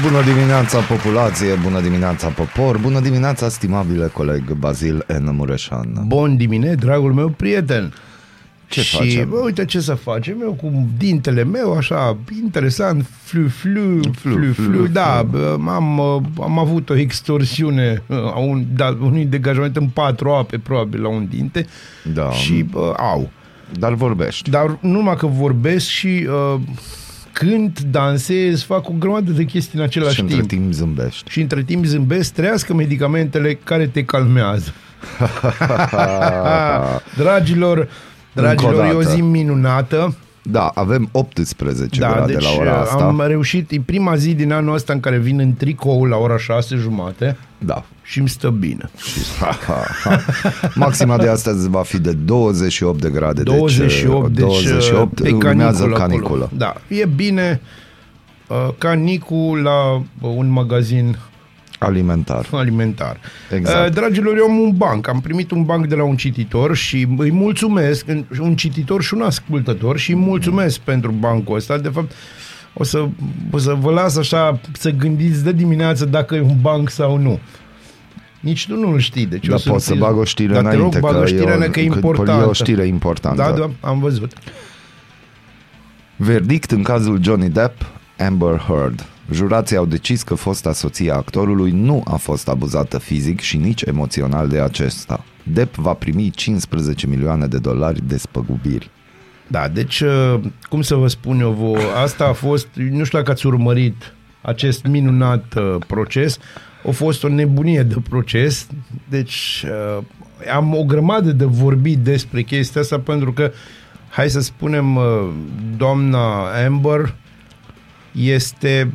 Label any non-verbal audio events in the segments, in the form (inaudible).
Bună dimineața populație, bună dimineața popor, bună dimineața stimabile coleg Bazil N. Mureșan. Bun dimine, dragul meu prieten. Ce și facem? bă, uite ce să facem eu cu dintele meu, așa, interesant, flu, flu, flu, flu, flu, da, bă, am, uh, am avut o extorsiune uh, a un, da, unui degajament în patru ape, probabil, la un dinte Da. și bă, au. Dar vorbești. Dar nu numai că vorbesc și uh, cânt, dansez, fac o grămadă de chestii în același și între timp. timp zâmbești. Și între timp zâmbesc, trăiască medicamentele care te calmează. (laughs) dragilor, dragilor, e o dată. zi minunată. Da, avem 18 Da, grade deci la ora asta. am reușit, e prima zi din anul ăsta în care vin în tricou la ora 6 jumate Da. și îmi stă bine. Și, ha, ha, ha. Maxima de astăzi va fi de 28 de grade. 28, deci, deci, 28 pe urmează caniculă caniculă. acolo. Da, e bine uh, canicul la uh, un magazin Alimentar. alimentar. Exact. Uh, Dragilor, eu am un banc. Am primit un banc de la un cititor și îi mulțumesc, un cititor și un ascultător și îi mulțumesc pentru bancul ăsta. De fapt, o să, o să vă las așa să gândiți de dimineață dacă e un banc sau nu. Nici tu nu-l știi. Deci Dar o să poți să bag o știre Dar te înainte. rog, bag o știre e înainte, că e că- importantă. E o știre importantă. Da, da, am văzut. Verdict în cazul Johnny Depp, Amber Heard. Jurații au decis că fosta soția actorului nu a fost abuzată fizic și nici emoțional de acesta. Depp va primi 15 milioane de dolari de spăgubiri. Da, deci, uh, cum să vă spun eu, vă, asta a fost, nu știu dacă ați urmărit acest minunat uh, proces, a fost o nebunie de proces, deci uh, am o grămadă de vorbit despre chestia asta pentru că, hai să spunem, uh, doamna Amber este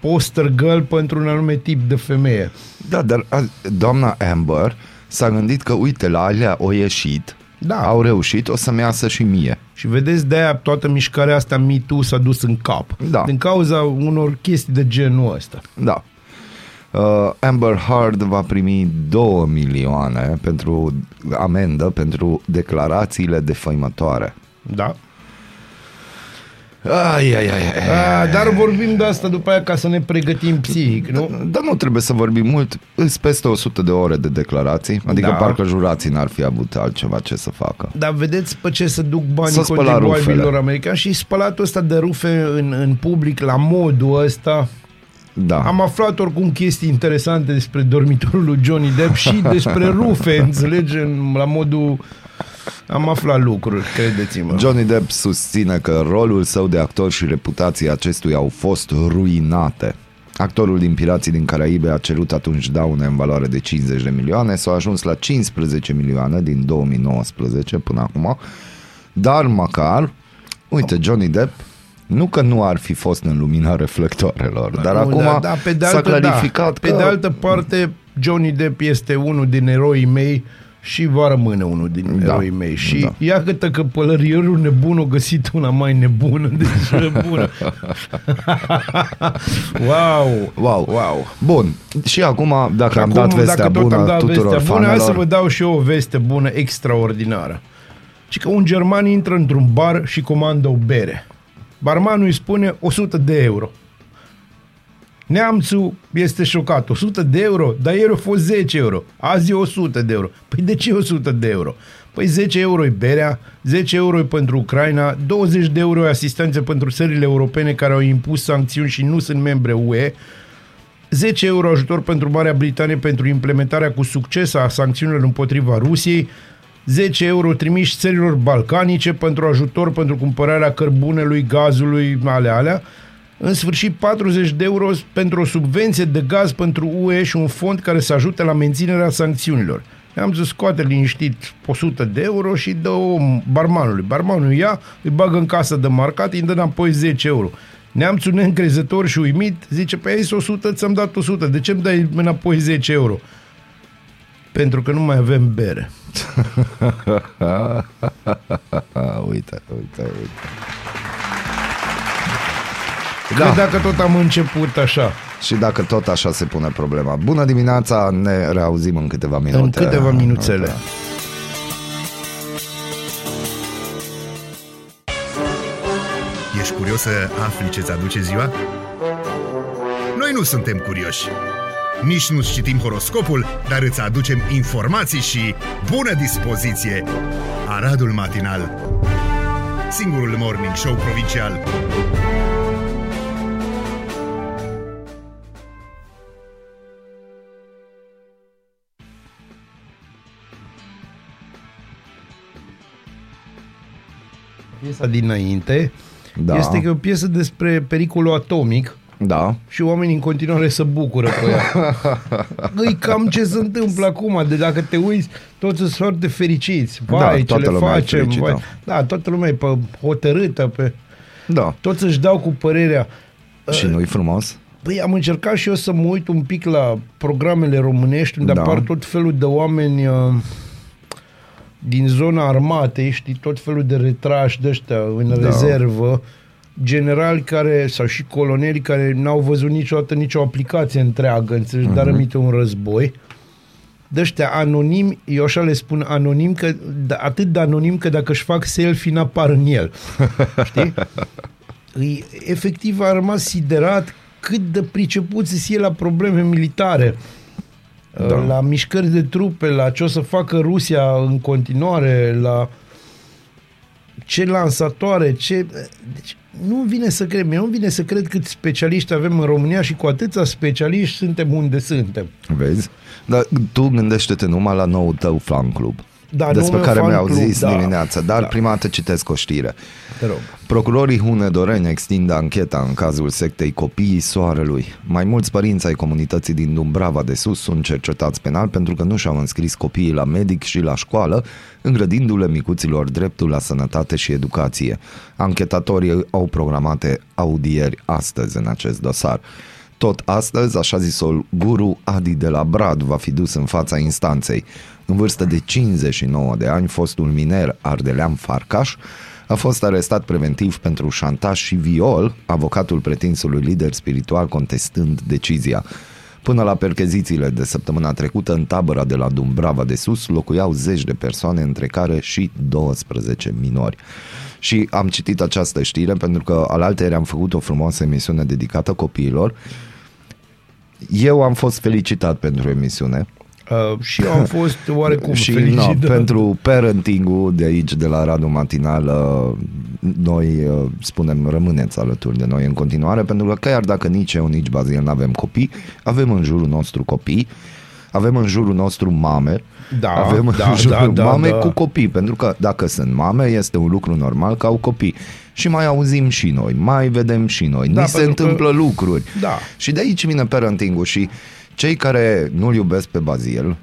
poster girl pentru un anume tip de femeie. Da, dar a, doamna Amber s-a gândit că, uite, la alea o ieșit, Da. au reușit, o să-mi iasă și mie. Și vedeți, de-aia toată mișcarea asta Me Too s-a dus în cap. Da. Din cauza unor chestii de genul ăsta. Da. Uh, Amber Heard va primi 2 milioane pentru amendă pentru declarațiile defăimătoare. Da. Ai, ai, ai, ai. A, dar vorbim de asta după aia ca să ne pregătim psihic, nu? Dar nu trebuie să vorbim mult, îs peste 100 de ore de declarații, adică Da. parcă jurații n-ar fi avut altceva ce să facă. Dar vedeți pe ce să duc banii Să spăla contribuabililor rufele. americani și spălatul ăsta de rufe în, în public la modul ăsta. Da. Am aflat oricum chestii interesante despre dormitorul lui Johnny Depp și despre rufe, (laughs) înțelegi, în- la modul... Am aflat lucruri, credeți-mă. Johnny Depp susține că rolul său de actor și reputația acestuia au fost ruinate. Actorul din Pirații din Caraibe a cerut atunci daune în valoare de 50 de milioane, s-au ajuns la 15 milioane din 2019 până acum, dar măcar, uite, Johnny Depp nu că nu ar fi fost în lumina reflectoarelor, dar Nu, acum da, da, pe de s-a altă, clarificat da. că... Pe de altă parte, Johnny Depp este unul din eroii mei și va rămâne unul din Da, da, eroii mei. Și da. da. ia câtă că pălărierul nebun a găsit una mai nebună, deci (laughs) bună. wow! Wow. Wow! Bun, și acum, dacă Și am acum, dat vestea dacă tot bună am dat tuturor vestea bună, hai fanelor, să vă dau și eu o veste bună extraordinară. Și că un german intră într-un bar și comandă o bere. Barmanul îi spune 100 de euro. Neamțul este șocat. 100 de euro? Dar ieri a fost 10 euro. Azi e 100 de euro. Păi de ce 100 de euro? Păi 10 euro e berea, 10 euro e pentru Ucraina, 20 de euro e asistență pentru țările europene care au impus sancțiuni și nu sunt membre UE, 10 euro ajutor pentru Marea Britanie pentru implementarea cu succes a sancțiunilor împotriva Rusiei, 10 euro trimiși țărilor balcanice pentru ajutor pentru cumpărarea cărbunelui, gazului, ale alea, în sfârșit 40 de euro pentru o subvenție de gaz pentru UE și un fond care să ajute la menținerea sancțiunilor. Am zis, scoate liniștit 100 de euro și dă barmanului. Barmanul ia, îi bagă în casă de marcat, îi dă înapoi 10 euro. Neamțul neîncrezător și uimit zice, pe aici 100, ți-am dat 100, de ce îmi dai înapoi 10 euro? Pentru că nu mai avem bere. (laughs) uite, uite, uite. Da. Că dacă tot am început așa, Și dacă tot așa se pune problema. Bună dimineața, ne reauzim în câteva minute. în câteva minuțele. Ești curios să afli ce-ți aduce ziua? Noi nu suntem curioși. Nici nu citim horoscopul, dar îți aducem informații și bună dispoziție. Aradul Matinal Singurul morning show provincial Piesa dinainte Da. este că e o piesă despre pericolul atomic Da. și oamenii în continuare se bucură pe ea. (laughs) Îi cam ce se întâmplă acum, de dacă te uiți, toți sunt foarte fericiți. Vai, Da, ce toată le lumea e facem. fericită. Vai. Da, toată lumea e pe hotărâtă, pe... Da. toți își dau cu părerea. Și nu-i frumos? Păi am încercat și eu să mă uit un pic la programele românești unde Da. apar tot felul de oameni uh, din zona armatei, știi, tot felul de retrași de ăștia în Da. rezervă, generali care, sau și coloneli care n-au văzut niciodată nicio aplicație întreagă, înțelegi, Mhm. dar aminte un război. De ăștia anonimi, eu așa le spun anonim, că, da, atât de anonim că dacă își fac selfie n-apar în el. (laughs) Știi? Îi, efectiv a rămas siderat cât de pricepuți sunt el la probleme militare. Da. Da. La mișcări de trupe, la ce o să facă Rusia în continuare, la ce lansatoare, ce... Deci, nu vine să cred, mie nu vine să cred cât specialiști avem în România și cu atâția specialiști suntem unde suntem. Vezi? Dar tu gândește-te numai la nou tău fan club. Da, despre noul care fan mi-au club, zis da. dimineața, dar Da. prima dată citesc o știre. Te rog. Procurorii Hunedoreni extind ancheta în cazul sectei Copiii Soarelui. Mai mulți părinți ai comunității din Dumbrava de Sus sunt cercetați penal pentru că nu și-au înscris copiii la medic și la școală, îngrădindu-le micuților dreptul la sănătate și educație. Anchetatorii au programate audieri astăzi în acest dosar. Tot astăzi, așa zisul guru Adi de la Brad va fi dus în fața instanței. În vârstă de 59 de ani, fostul miner Ardelean Farcaș a fost arestat preventiv pentru șantaj și viol, avocatul pretinsului lider spiritual contestând decizia. Până la perchezițiile de săptămâna trecută în tabăra de la Dumbrava de Sus locuiau zeci de persoane, între care și 12 minori. Și am citit această știre pentru că alaltăieri am făcut o frumoasă emisiune dedicată copiilor. Eu am fost felicitat pentru emisiune. Uh, și eu am fost oarecum (laughs) și fericit. no, de- pentru parenting-ul de aici, de la Radu Matinal, uh, noi uh, spunem rămâneți alături de noi în continuare, pentru că chiar dacă nici eu, nici Bazil nu avem copii, avem în jurul nostru copii, avem în jurul nostru mame, Da, avem da, în jurul da, da, mame da. cu copii, pentru că dacă sunt mame, este un lucru normal că au copii. Și mai auzim și noi, mai vedem și noi, Da, ni se pentru că- întâmplă lucruri. Da. Și de aici vine parenting-ul și cei care nu-l iubesc pe Bazil,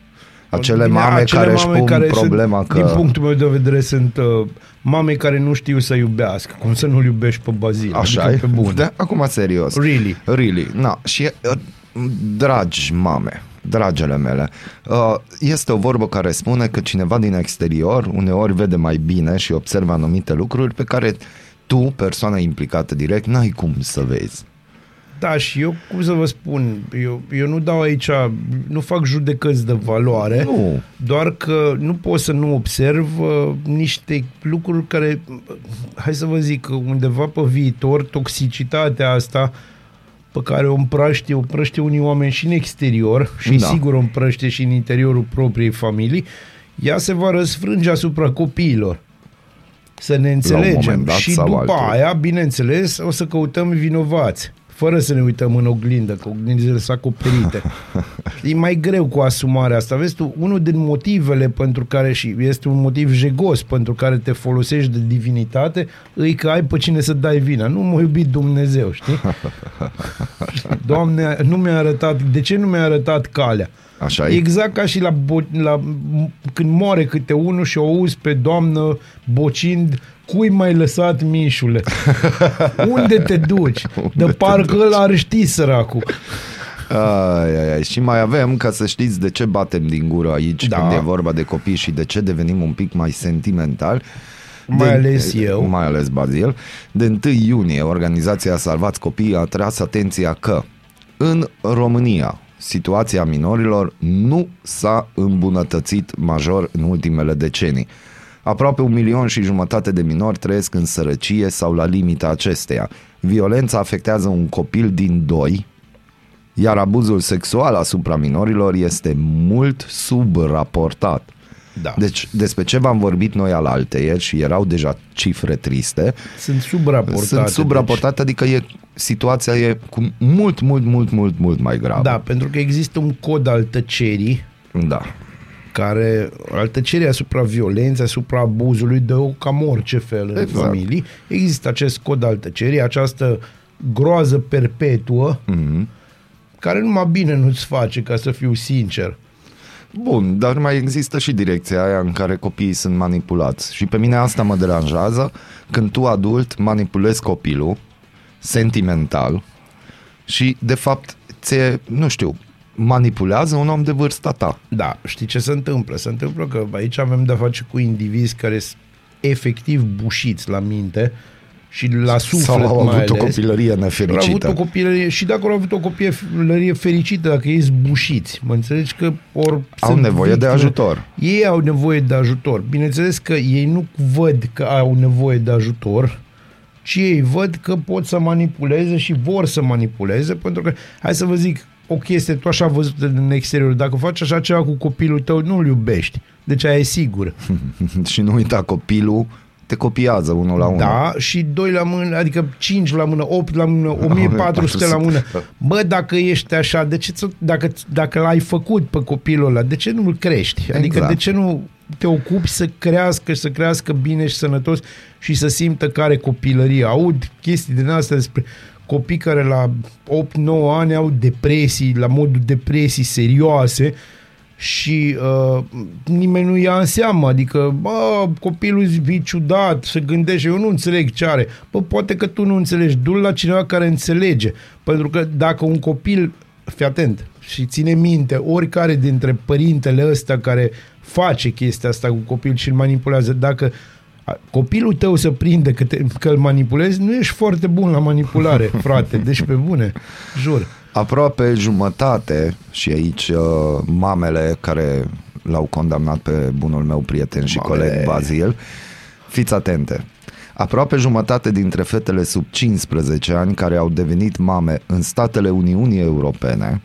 acele Bine, mame acele care își mame pun care problema sunt, că... Din punctul meu de vedere sunt uh, mame care nu știu să iubească. Cum să nu-l iubești pe Bazil? Așa adică e? pe bun. Da, acum serios. Really. Really. Na, și uh, dragi mame, dragele mele, uh, este o vorbă care spune că cineva din exterior uneori vede mai bine și observă anumite lucruri pe care tu, persoana implicată direct, n-ai cum să vezi. Da, și eu, cum să vă spun, eu, eu nu dau aici, nu fac judecăți de valoare, Nu. doar că nu pot să nu observ uh, niște lucruri care, uh, hai să vă zic, undeva pe viitor, toxicitatea asta pe care o împraște, o împrăște unii oameni și în exterior și Da. da. sigur o împrăște și în interiorul propriei familii, ea se va răsfrânge asupra copiilor. Să ne înțelegem. moment dat și sau după altul. aia, bineînțeles, o să căutăm vinovați. Fără să ne uităm în oglindă, că oglindele sunt acoperite. (laughs) e mai greu cu asumarea asta. Vezi tu, unul din motivele pentru care, și este un motiv jegos pentru care te folosești de divinitate, îi că ai pe cine să dai vina. Nu m-a iubit Dumnezeu, știi? (laughs) Doamne, nu mi-a arătat, de ce nu mi-a arătat calea? Așa e? Exact ca și la, bo- la când moare câte unul și o auzi pe doamnă bocind cui mai lăsat mișule? (laughs) Unde te duci? Unde de te parcă duci? ăla ar ști săracul. Ai, ai, ai. Și mai avem, ca să știți de ce batem din gură aici Da. când e vorba de copii și de ce devenim un pic mai sentimentali. Mai ales eu. Mai ales Bazil. De 1 iunie, organizația Salvați Copiii a tras atenția că în România situația minorilor nu s-a îmbunătățit major în ultimele decenii. Aproape un milion și jumătate de minori trăiesc în sărăcie sau la limita acesteia. Violența afectează un copil din doi, iar abuzul sexual asupra minorilor este mult subraportat. Da. Deci despre ce v-am vorbit noi al alteieri și erau deja cifre triste, Sunt subraportate. sunt subraportate, adică e, situația e cu mult, mult, mult, mult, mult mai gravă. Deci, da, pentru că există un cod al tăcerii Da. Care al tăcerii asupra violenței, asupra abuzului de o, cam orice fel în Exact. familii. Există acest cod al tăcerii, această groază perpetuă Mhm. care numai bine nu-ți face, ca să fiu sincer. Bun, dar mai există și direcția aia în care copiii sunt manipulați. Și pe mine asta mă deranjează când tu, adult, manipulezi copilul sentimental și, de fapt, ți nu știu, manipulează un om de vârsta ta. Da, știi ce se întâmplă? Se întâmplă că aici avem de-a face cu indivizi care sunt efectiv bușiți la minte și la suflet Sau au mai avut o ales. copilărie Au avut nefericită. o copilărie și dacă au avut o copilărie fericită, dacă ei sunt bușiți, mă înțelegi că or Au sunt nevoie de victime. ajutor. Ei au nevoie de ajutor. Bineînțeles că ei nu văd că au nevoie de ajutor, ci ei văd că pot să manipuleze și vor să manipuleze, pentru că, hai să vă zic, o chestie, tu așa văzut în exterior, dacă faci așa ceva cu copilul tău, nu-l iubești. Deci aia e sigur. (laughs) și nu uita, copilul te copiază unul la unul. Da, și doi la mână, adică 5 la mână, 8 la mână, (laughs) 1400 la mână. Bă, dacă ești așa, de ce, ți- dacă, dacă l-ai făcut pe copilul ăla, de ce nu-l crești? Adică Exact. de ce nu te ocupi să crească și să crească bine și sănătos și să simtă care copilărie. Aud chestii din astea despre copii care la 8-9 ani au depresii, la modul depresii serioase și uh, nimeni nu ia în seamă, adică bă, copilul e ciudat, se gândește, eu nu înțeleg ce are. Bă, poate că tu nu înțelegi, du la cineva care înțelege, pentru că dacă un copil, fii atent și ține minte, oricare dintre părintele ăsta care face chestia asta cu copil și îl manipulează, dacă a- copilul tău să prinde că, te, că îl manipulezi, nu ești foarte bun la manipulare, (laughs) frate, deci pe bune, jur. Aproape jumătate, și aici uh, mamele care l-au condamnat pe bunul meu prieten și Mamele. coleg Bazil, fiți atente. Aproape jumătate dintre fetele sub 15 ani care au devenit mame în statele Uniunii Europene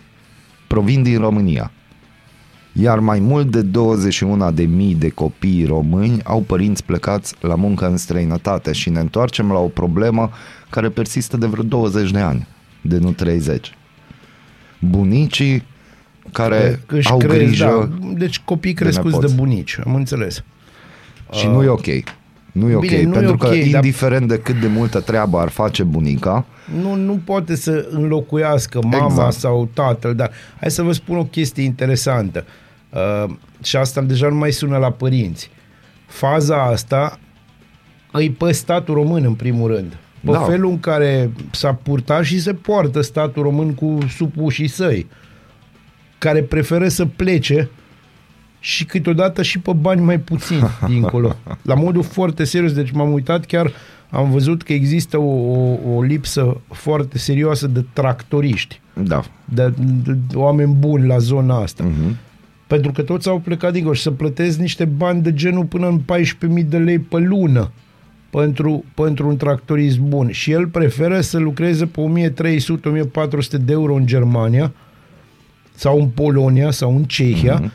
provin din România. Iar mai mult de 21.000 de copii români au părinți plecați la muncă în străinătate și ne întoarcem la o problemă care persistă de vreo 20 de ani, de nu 30. Bunicii care Își au cresc, grijă Da. Deci copii crescuți de, nepoți. bunici, am înțeles. și nu e ok. Nu e ok, Bine, nu e pentru ok, că dar- indiferent de cât de multă treabă ar face bunica, Nu, nu poate să înlocuiască mama Exact. sau tatăl, dar hai să vă spun o chestie interesantă. Uh, și asta deja nu mai sună la părinți. Faza asta îi pe statul român, în primul rând. Pe Da. felul în care s-a purtat și se poartă statul român cu supușii săi, care preferă să plece și câteodată și pe bani mai puțini (laughs) dincolo. La modul foarte serios, deci m-am uitat chiar, am văzut că există o, o, o lipsă foarte serioasă de tractoriști, da, de, de, de oameni buni la zona asta. Mhm. Pentru că toți au plecat dincolo și să plătesc niște bani de genul până în 14.000 de lei pe lună pentru, pentru un tractorist bun. Și el preferă să lucreze pe 1300-1400 de euro în Germania sau în Polonia sau în Cehia. Mhm.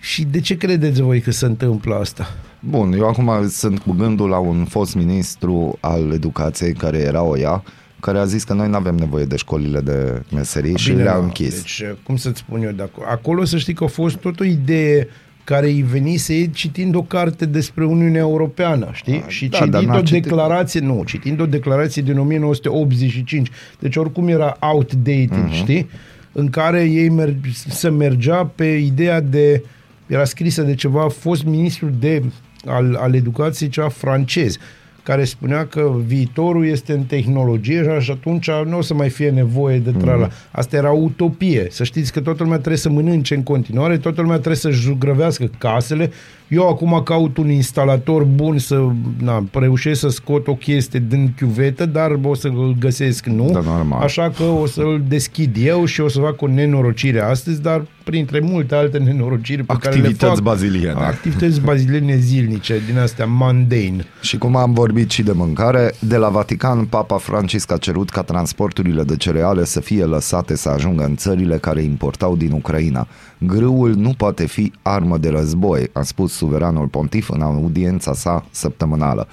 Și de ce credeți voi că se întâmplă asta? Bun, eu acum sunt cu gândul la un fost ministru al educației care era o ea, care a zis că noi nu avem nevoie de școlile de meserii și Bine, le-a mă, închis. Deci, cum să-ți spun eu de acolo? Acolo să știi că a fost tot o idee care îi venise ei citind o carte despre Uniunea Europeană, știi? și da, dar citind n-a o citit. declarație, nu, citind o declarație din 1985, deci oricum era outdated, Mhm. uh-huh. știi? În care ei merg, se mergea pe ideea de, era scrisă de ceva, a fost ministru de, al, al educației ceva francez, care spunea că viitorul este în tehnologie și atunci nu o să mai fie nevoie de trala. Mm. Asta era utopie. Să știți că toată lumea trebuie să mănânce în continuare, toată lumea trebuie să jugrăvească casele. Eu acum caut un instalator bun să na, reușesc să scot o chestie din chiuvetă, dar o să-l găsesc nu. Da, normal. Așa că o să-l deschid eu și o să fac o nenorocire astăzi, dar printre multe alte nenorociri pe care le Activități fac, baziliene. activități baziliene zilnice, din astea mundane. Și cum am vorbit și de mâncare, de la Vatican, Papa Francisc a cerut ca transporturile de cereale să fie lăsate să ajungă în țările care importau din Ucraina. Grâul nu poate fi armă de război, a spus suveranul pontif în audiența sa săptămânală.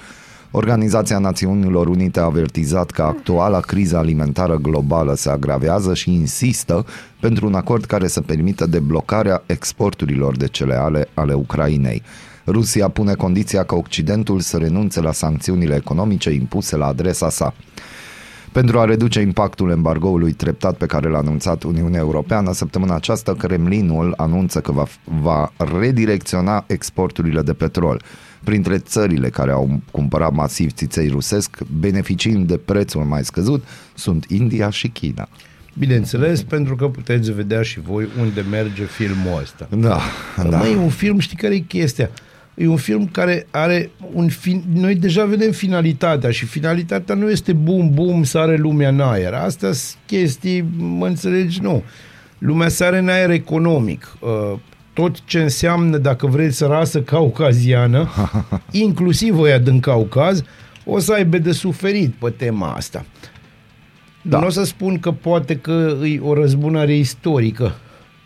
Organizația Națiunilor Unite a avertizat că actuala criză alimentară globală se agravează și insistă pentru un acord care să permită deblocarea exporturilor de cereale ale Ucrainei. Rusia pune condiția ca Occidentul să renunțe la sancțiunile economice impuse la adresa sa. Pentru a reduce impactul embargoului treptat pe care l-a anunțat Uniunea Europeană, săptămâna aceasta Kremlinul anunță că va, va redirecționa exporturile de petrol. Printre țările care au cumpărat masiv țiței rusesc, beneficiind de prețul mai scăzut, sunt India și China. Bineînțeles, pentru că puteți vedea și voi unde merge filmul ăsta. Da, Da. da. Mai e un film, știi care e chestia? E un film care are un fin... Noi deja vedem finalitatea și finalitatea nu este bum, bum, sare lumea în aer. Astea sunt chestii, mă înțelegi, nu. Lumea sare în aer economic. Uh, Tot ce înseamnă, dacă vreți să rasă caucaziană, (laughs) inclusiv ăia din Caucaz, o să aibă de suferit pe tema asta. Da. Da. Nu o să spun că poate că e o răzbunare istorică,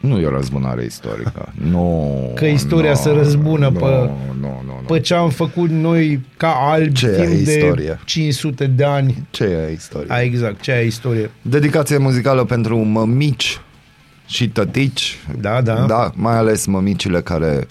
Nu e o răzbunare istorică. (laughs) Nu. Că istoria nu, se răzbună nu, pe- Nu, nu, nu. Pe ce am făcut noi ca albi Ce e timp de istorie? 500 de ani. Ce e istorie? A, exact, ce e istorie. Dedicație muzicală pentru mămici și tătici. Da, da. Da, mai ales mămicile care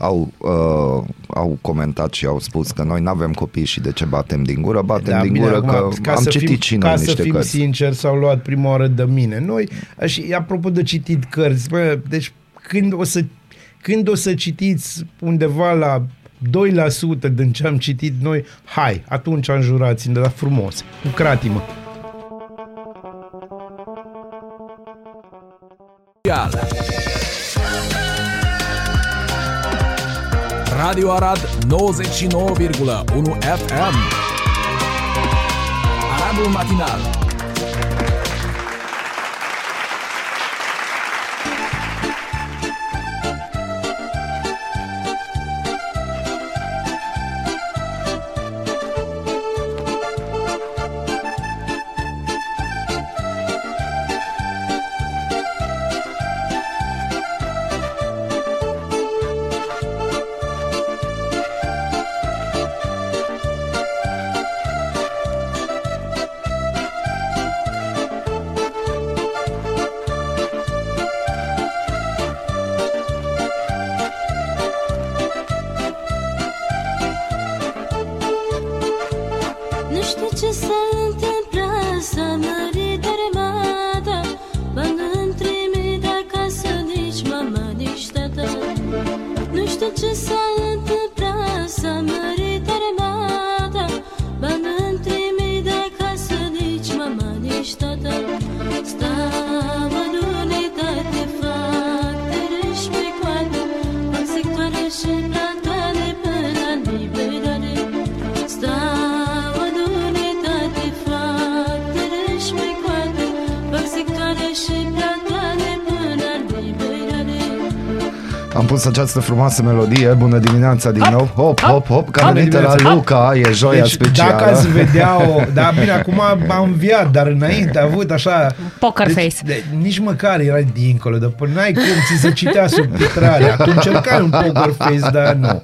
au, uh, au comentat și au spus că noi nu avem copii și de ce batem din gură. Batem da, din bine, gură acum, că am să citit fim, și noi Ca să niște fim cărți. sinceri, s-au luat prima oară de mine. Noi, și apropo de citit cărți, bă, deci când o să când o să citiți undeva la 2% din ce am citit noi, hai, atunci înjurați-ne, dar frumos, cu cratimă. Radio Arad 99,1 FM Aradul Matinal Am pus această frumoasă melodie, bună dimineața din nou, hop, hop, hop, că a Hop. venit la Dimineața. Luca, e joia Deci, specială. dacă ați vedea o... (laughs) Da, bine, acum am înviat, dar înainte a avut așa... Poker deci, face. De, nici măcar era dincolo, dar până n-ai cum ți se citea subtitrarea. Tu încercai un poker face, dar nu.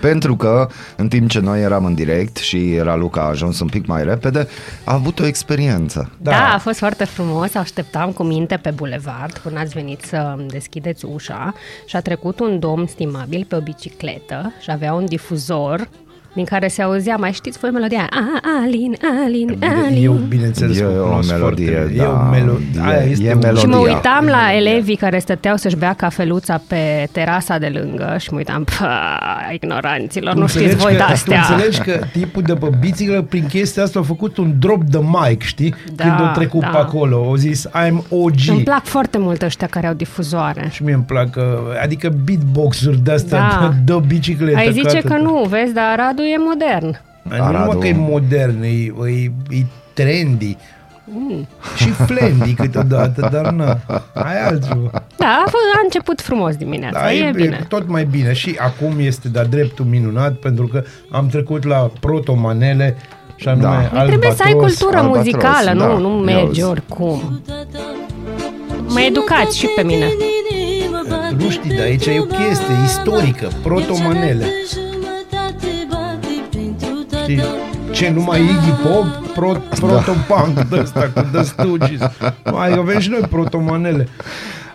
Pentru că în timp ce noi eram în direct și era Luca a ajuns un pic mai repede, a avut o experiență. Da. da, a fost foarte frumos, așteptam cu minte pe bulevard până ați venit să îmi deschideți ușa și a trecut un domn stimabil pe o bicicletă și avea un difuzor din care se auzea, mai știți voi melodia? A, Alin, Alin, Alin. Eu, bineînțeles, E că o cunosc melodie, foarte- da, E o melodie. e- Aia este e un- melodie. Și mă Melodia. uitam la elevii care stăteau să-și bea cafeluța pe terasa de lângă și mă uitam, pă, ignoranților, Tu nu știți înțelegi voi că, de-astea. Tu înțelegi că tipul de pe biciclă prin chestia asta a făcut un drop the mic, știi? Da, Când o trecut da. pe acolo, o zis I'm OG. Îmi plac foarte mult ăștia care au difuzoare. Și mie îmi plac, uh, adică beatbox-uri de-astea, Da. de, de bicicletă. Ai zice ca că tot. nu, vezi, dar Aradul e modern. Nu numai Aradul- că e modern, e, e, e trendy. Mm. Și flendy câteodată, dar nu. Ai altceva. Da, a, fost, a început frumos dimineața, Da, e, bine. tot mai bine. Și acum este de-a dreptul minunat pentru că am trecut la protomanele și anume Da. da. Păi Trebuie să ai cultură Albatros, muzicală, da, nu, nu eu mergi zic. oricum. Mă educați și pe mine. Nu știi, dar aici e o chestie istorică, protomanele. Știi? Ce, numai Iggy Pop, pro, protopunk de ăsta cu The Stooges. (laughs) Mai avem și noi protomanele.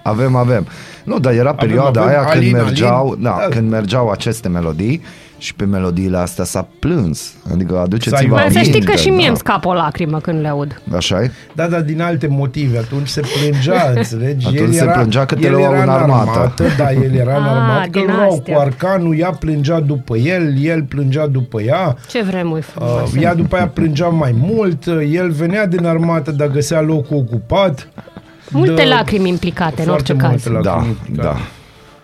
Avem, avem. Nu, dar era perioada avem. aia Alin, când mergeau, Alin. da, Da. când mergeau aceste melodii și pe melodiile astea s-a plâns. Adică aduceți-vă Să ai- Bă, să știi aminte, că și mie da. îmi scapă o lacrimă când le aud. așa -i? Da, dar din alte motive. Atunci se plângea, (laughs) înțelegi? Atunci se plângea că te el luau era în armată. Da, el era în (laughs) Ah, armată, că din îl luau astea. cu arcanul, ea plângea după el, el plângea după ea. Ce vremuri Uh, frumoase. ea după aia plângea mai mult, uh, el venea din armată, dar găsea locul ocupat. Multe Dă- lacrimi implicate, în foarte orice caz. multe Da, lacrimi da, implicate.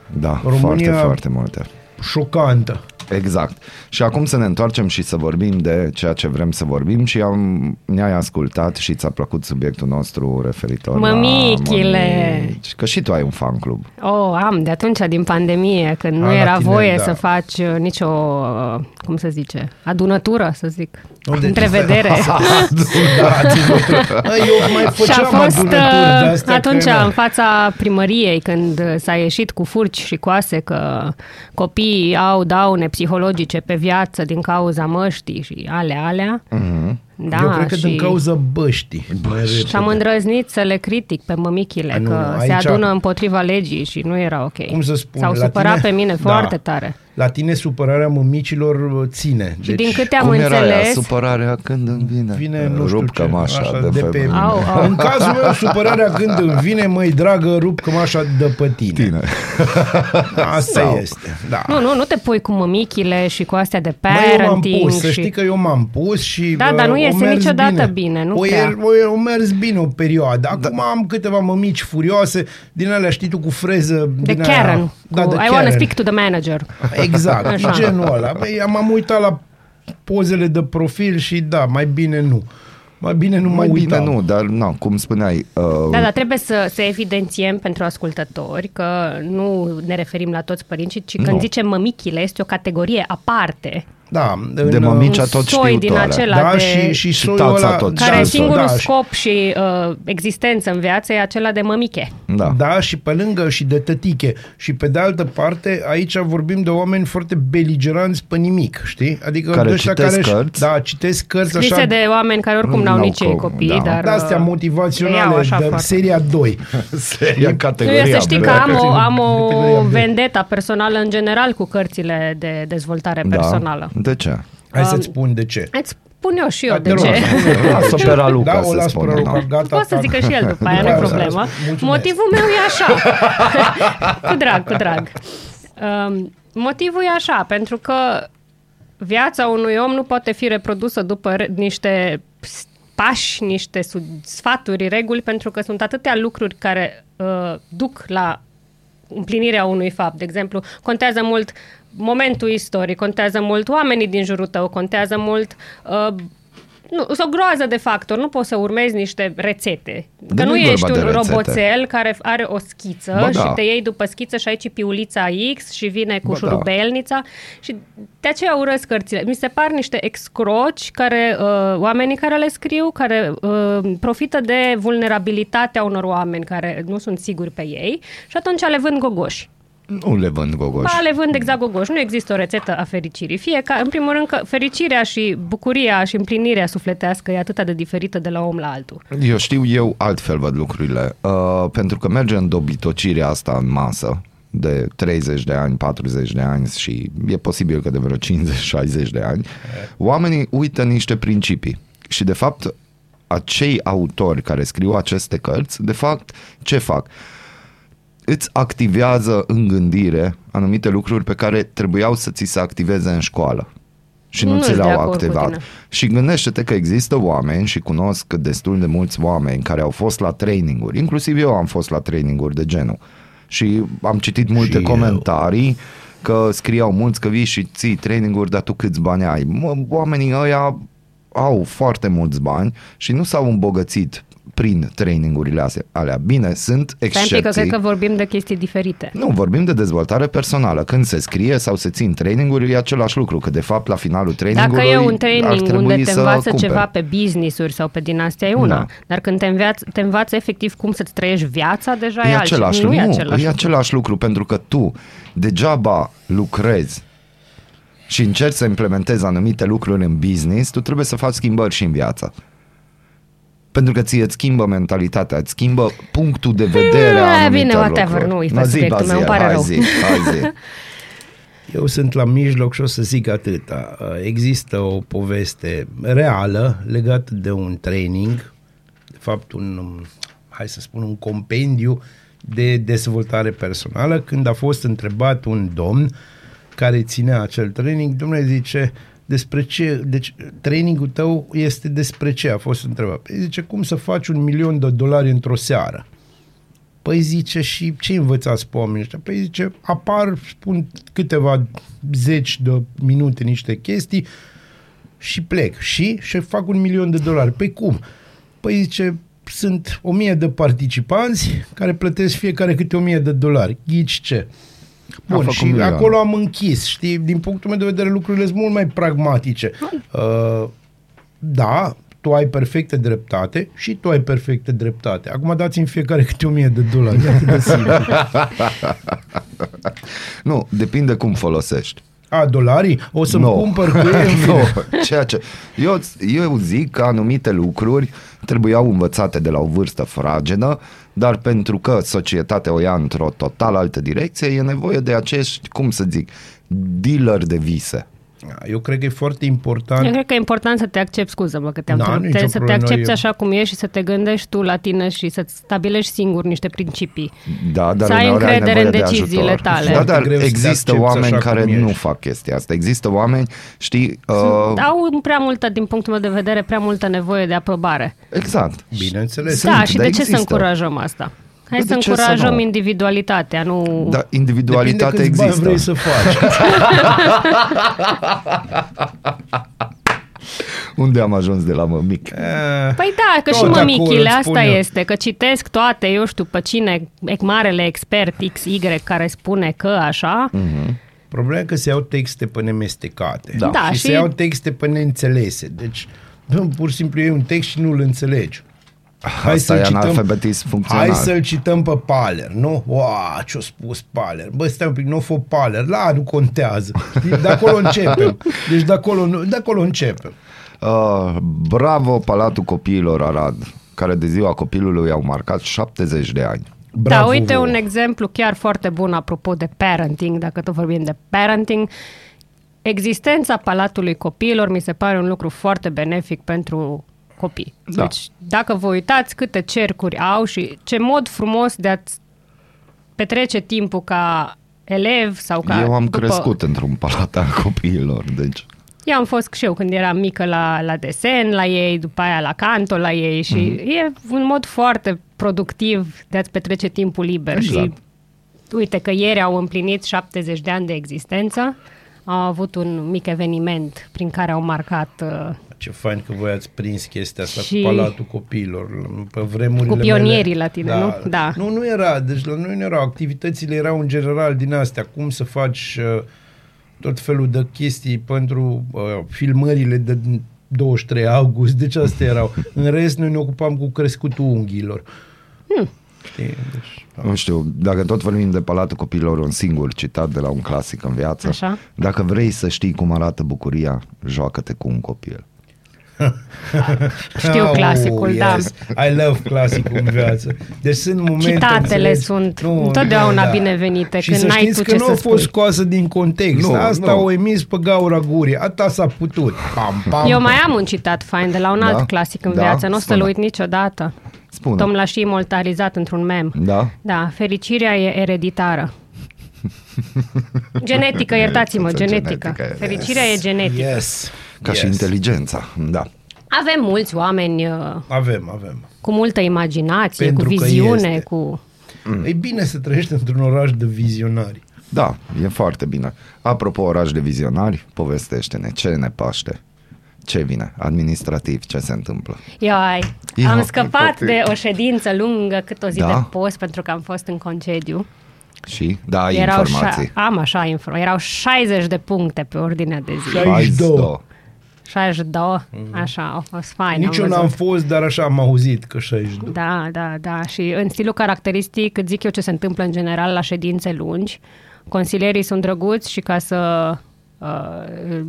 da, România- foarte, foarte multe. Șocantă. Exact. Și acum să ne întoarcem și să vorbim de ceea ce vrem să vorbim și am, ne-ai ascultat și ți-a plăcut subiectul nostru referitor Mămichile. la mămici. Că și tu ai un fan club. Oh, am, de atunci, din pandemie, când nu Ah, la era tine, voie da. să faci uh, nicio, uh, cum se zice, adunătură, să zic, Unde- întrevedere. (laughs) da, ținut. Eu mai Și a făceam fost adunături uh, de-astea atunci că, na, în fața primăriei când uh, s-a ieșit cu furci și coase că copiii au daune psihologice pe viață din cauza măștii și ale alea. Da, eu cred că și... din cauza băștii. mai Și am repede. îndrăznit să le critic pe mămichile A, nu, că nu, se aici- adună împotriva legii și nu era ok. Cum să spun, S-au la supărat tine- pe mine Da. foarte tare. La tine supărarea mămicilor uh, ține. Și din câte am Cum era aia, înțeles, supărarea când îmi vine? vine, nu știu Rup ce, cămașa așa, de, de pe, pe- mine. Au, au. În cazul meu, supărarea când îmi vine, măi dragă, rup cămașa de pe tine. Tine. (laughs) Asta Sau- este. Da. nu, nu, nu te pui cu mămichile și cu astea de Măi, eu m-am parenting pus, să și... știi că eu m-am pus și Da, bă, dar nu o iese mers niciodată bine, nu o, prea. e- o, o mers bine o perioadă. Acum am câteva mămici furioase, din alea știi tu cu freză. De din aia- Karen. Da, cu, de I want to Karen. speak to the manager. Exact, Așa. genul ăla. Băi, m-am uitat la pozele de profil și da, mai bine nu. Mai bine nu mă Mai bine uitam. nu, dar na, cum spuneai, uh, Da, dar trebuie să, să evidențiem pentru ascultători că nu ne referim la toți părinții, ci când Nu. zicem mămichile, este o categorie aparte. Da, de în, mămici un tot soi din știutoare. acela Da, de... și, și Și soiul tața ăla, tot care Da, singurul da, și- scop și uh, existență în viață e acela de mămiche. Da. Da, și pe lângă și de tătiche. Și pe de altă parte, aici vorbim de oameni foarte beligeranți pe nimic, știi? Adică Care de ăștia citesc care cărți. Da, citesc cărți Scrise așa. de oameni care oricum n-au N-au nici ei co- copii, da. dar... de astea uh, le motivaționale iau așa de foarte. seria 2. (laughs) Seria Nu, categoria eu să știi B. că am o, am o Categoria B. vendeta personală în general cu cărțile de dezvoltare personală. Da. De ce? Hai Um, să-ți spun de ce. Îți spun eu și eu Da, de te rog, ce. spune-te. (laughs) Lasă pe Raluca Da, o să las pe spună, Raluca, da. gata. Poți să ta- zică și el după aia, Da, nu e da, problemă. mulțumesc. Motivul meu e așa. (laughs) cu drag, cu drag. Um, motivul e așa, pentru că viața unui om nu poate fi reprodusă după re- niște s- pași, niște su- sfaturi, reguli, pentru că sunt atâtea lucruri care uh, duc la împlinirea unui fapt. De exemplu, contează mult momentul istoric, contează mult oamenii din jurul tău, contează mult uh, nu, sunt o groază de factori, nu poți să urmezi niște rețete. Că Dar nu nu-i ești vorba un de rețete. roboțel care are o schiță Ba și da. te iei după schiță și aici piulița X și vine cu Ba da. șurubelnița și de aceea urăsc cărțile. Mi se par niște excroci care, uh, oamenii care le scriu, care uh, profită de vulnerabilitatea unor oameni care nu sunt siguri pe ei și atunci le vând gogoși. Nu le vând gogoși. Ba, le vând exact gogoși. Nu există o rețetă a fericirii. Fie ca, în primul rând, că fericirea și bucuria și împlinirea sufletească e atât de diferită de la om la altul. Eu știu, eu altfel văd lucrurile. Uh, pentru că merge în dobitocirea asta în masă de 30 de ani, 40 de ani și e posibil că de vreo 50-60 de ani, oamenii uită niște principii. Și de fapt, acei autori care scriu aceste cărți, de fapt, ce fac? Îți activează în gândire anumite lucruri pe care trebuiau să ți se activeze în școală și nu, Nu ți sunt de le-au acord cu activat. tine. Și gândește-te că există oameni și cunosc destul de mulți oameni care au fost la traininguri, inclusiv eu am fost la traininguri de genul. Și am citit multe eu. comentarii că scriau mulți că vii și ții traininguri, dar tu câți bani ai? Mă, oamenii ăia au foarte mulți bani și nu s-au îmbogățit prin trainingurile astea- alea. Bine, sunt Stai un pic, că excepții. cred că vorbim de chestii diferite. Nu, vorbim de dezvoltare personală. Când se scrie sau se țin traininguri, e același lucru, că de fapt la finalul trainingului Dacă e un ar training trebui unde te să învață cumperi. ceva pe business-uri sau pe din astea e una, Da. dar când te înveață, te învață efectiv cum să-ți trăiești viața, deja e, E altceva. același nu lucru. e Nu, același e lucru. același lucru, pentru că tu degeaba lucrezi și încerci să implementezi anumite lucruri în business, tu trebuie să faci schimbări și în viață. Pentru că ție îți schimbă mentalitatea, îți schimbă punctul de vedere a Eh, anumite bine, whatever, lucruri. nu, e pe Na, zi, subiectul meu, Bazil, îmi pare hai rău. Zi, hai zi. (laughs) Eu sunt la mijloc și o să zic atâta. Există o poveste reală legată de un training, de fapt un, um, hai să spun, un compendiu de dezvoltare personală, când a fost întrebat un domn care ținea acel training, domnule zice, despre ce, deci trainingul tău este despre ce a fost întrebat. Păi zice, cum să faci un milion de dolari într-o seară? Păi zice, și ce învățați pe oamenii ăștia? Păi zice, apar, spun câteva zeci de minute niște chestii și plec. Și? Și fac un milion de dolari. Păi cum? Păi zice, sunt o mie de participanți care plătesc fiecare câte o mie de dolari. Ghici ce? Bun, făcut și milioane. acolo am închis, știi? Din punctul meu de vedere, lucrurile sunt mult mai pragmatice. Uh, da, tu ai perfecte dreptate și tu ai perfecte dreptate. Acum dați-mi fiecare câte o mie de dolari. E atât de simplu. Nu, depinde cum folosești. A, dolarii? O să-mi Nu. cumpăr cu ei în nu, fine. ceea ce... Eu, eu zic că anumite lucruri trebuiau învățate de la o vârstă fragedă, dar pentru că societatea o ia într-o total altă direcție, e nevoie de acești, cum să zic, dealer de vise. Eu cred că e foarte important Eu cred că e important să te accepti, scuză-mă că te-am Da, întrebat, nicio te, să te problemă, accepti eu- așa cum ești și să te gândești tu la tine și să-ți stabilești singur niște principii. Da, dar Să ai uneori ai încredere nevoie în de deciziile ajutor. tale. Da, Foarte dar greu să te există accepti oameni așa care cum nu ești. fac chestia asta. Există oameni, știi... Uh, Au prea multă, din punctul meu de vedere, prea multă nevoie de aprobare. exact. Bineînțeles. da, și dar de ce să există. încurajăm asta? Hai Bă, să de ce să încurajăm nu? individualitatea, nu... Da, Depinde individualitate câți bani există. vrei să faci. (laughs) Unde am ajuns de la mămic? Eh, Păi da, că Tot și acolo mămichile, îți asta spun eu. este, că citesc toate, eu știu, pe cine, e marele expert XY care spune că așa, Mhm. Problema e că se iau texte pe nemestecate. Da. Da, și, și- se iau texte pe neînțelese. Deci, nu, pur și simplu iei un text și nu-l înțelegi. Hai Asta să-l e cităm- analfabetism funcțional. Hai să-l cităm pe Paler, nu? Ua, ce-a spus Paler? Bă, stai un pic, nu a fost Paler. La, nu contează. Știi? De acolo începem. Deci de acolo, nu- de acolo începem. Uh, bravo Palatul Copiilor Arad, care de ziua copilului au marcat 70 de ani. Bravo da, uite vouă. un exemplu chiar foarte bun apropo de parenting, dacă tot vorbim de parenting. Existența Palatului Copiilor mi se pare un lucru foarte benefic pentru copii. Da. Deci, dacă vă uitați câte cercuri au și ce mod frumos de a petrece timpul ca elev sau ca... Eu am după... crescut într-un palat al copiilor, deci... Eu am fost și eu când eram mică la, la desen la ei, după aia la canto la ei și Mhm. mm-hmm. e un mod foarte productiv de a-ți petrece timpul liber Exact. și uite că ieri au împlinit 70 de ani de existență, au avut un mic eveniment prin care au marcat uh, Ce fain că voi ați prins chestia asta Și- cu Palatul Copiilor. Pe vremurile Cu pionierii mele, la tine, nu? Da. Nu, nu era. Deci la noi nu erau. Activitățile erau în general din astea. Cum să faci uh, tot felul de chestii pentru uh, filmările de 23 august. Deci astea erau. În rest, noi ne ocupam cu crescutul unghiilor. Hmm. Știi? Deci, da. Nu știu, dacă tot vorbim de Palatul Copiilor, un singur citat de la un clasic în viață. Așa. Dacă vrei să știi cum arată bucuria, joacă-te cu un copil. (laughs) Știu Oh, clasicul, da. I love clasicul în viață. Deci sunt momente... Citatele înțelegi? sunt întotdeauna binevenite, Și când să n-ai știți tu că ce nu să a fost spui. scoasă din context. Nu, Asta nu. o emis pe gaura gurii. Ata s-a putut. Pam, pam, Eu mai pam. am un citat fain de la un alt Da? clasic în Da? viață, nu o să-l Spune. uit niciodată. Spune. Tom l-a și imortalizat într-un mem. Da? Da, fericirea e ereditară. (laughs) genetică, iertați-mă, genetică. Genetică, Fericirea e genetică. Yes. Ca și yes. inteligența, da. Avem mulți oameni uh, Avem, avem. cu multă imaginație, Pentru cu că viziune, este. cu... Mm. E bine să trăiești într-un oraș de vizionari. Da, e foarte bine. Apropo, oraș de vizionari, povestește-ne ce ne paște. Ce vine? Administrativ, ce se întâmplă? Iai, Ia, am scăpat poate- de o ședință lungă cât o zi Da? de post pentru că am fost în concediu. Și? Da, ai Erau informații. șa- am așa info. Erau 60 de puncte pe ordinea de zi. 62. 62, așa, a fost fain. Nici eu am n-am văzut. fost, dar așa am auzit că 62. Da, da, da. Și în stilul caracteristic, îți zic eu ce se întâmplă în general la ședințe lungi. Consilierii sunt drăguți și ca să uh,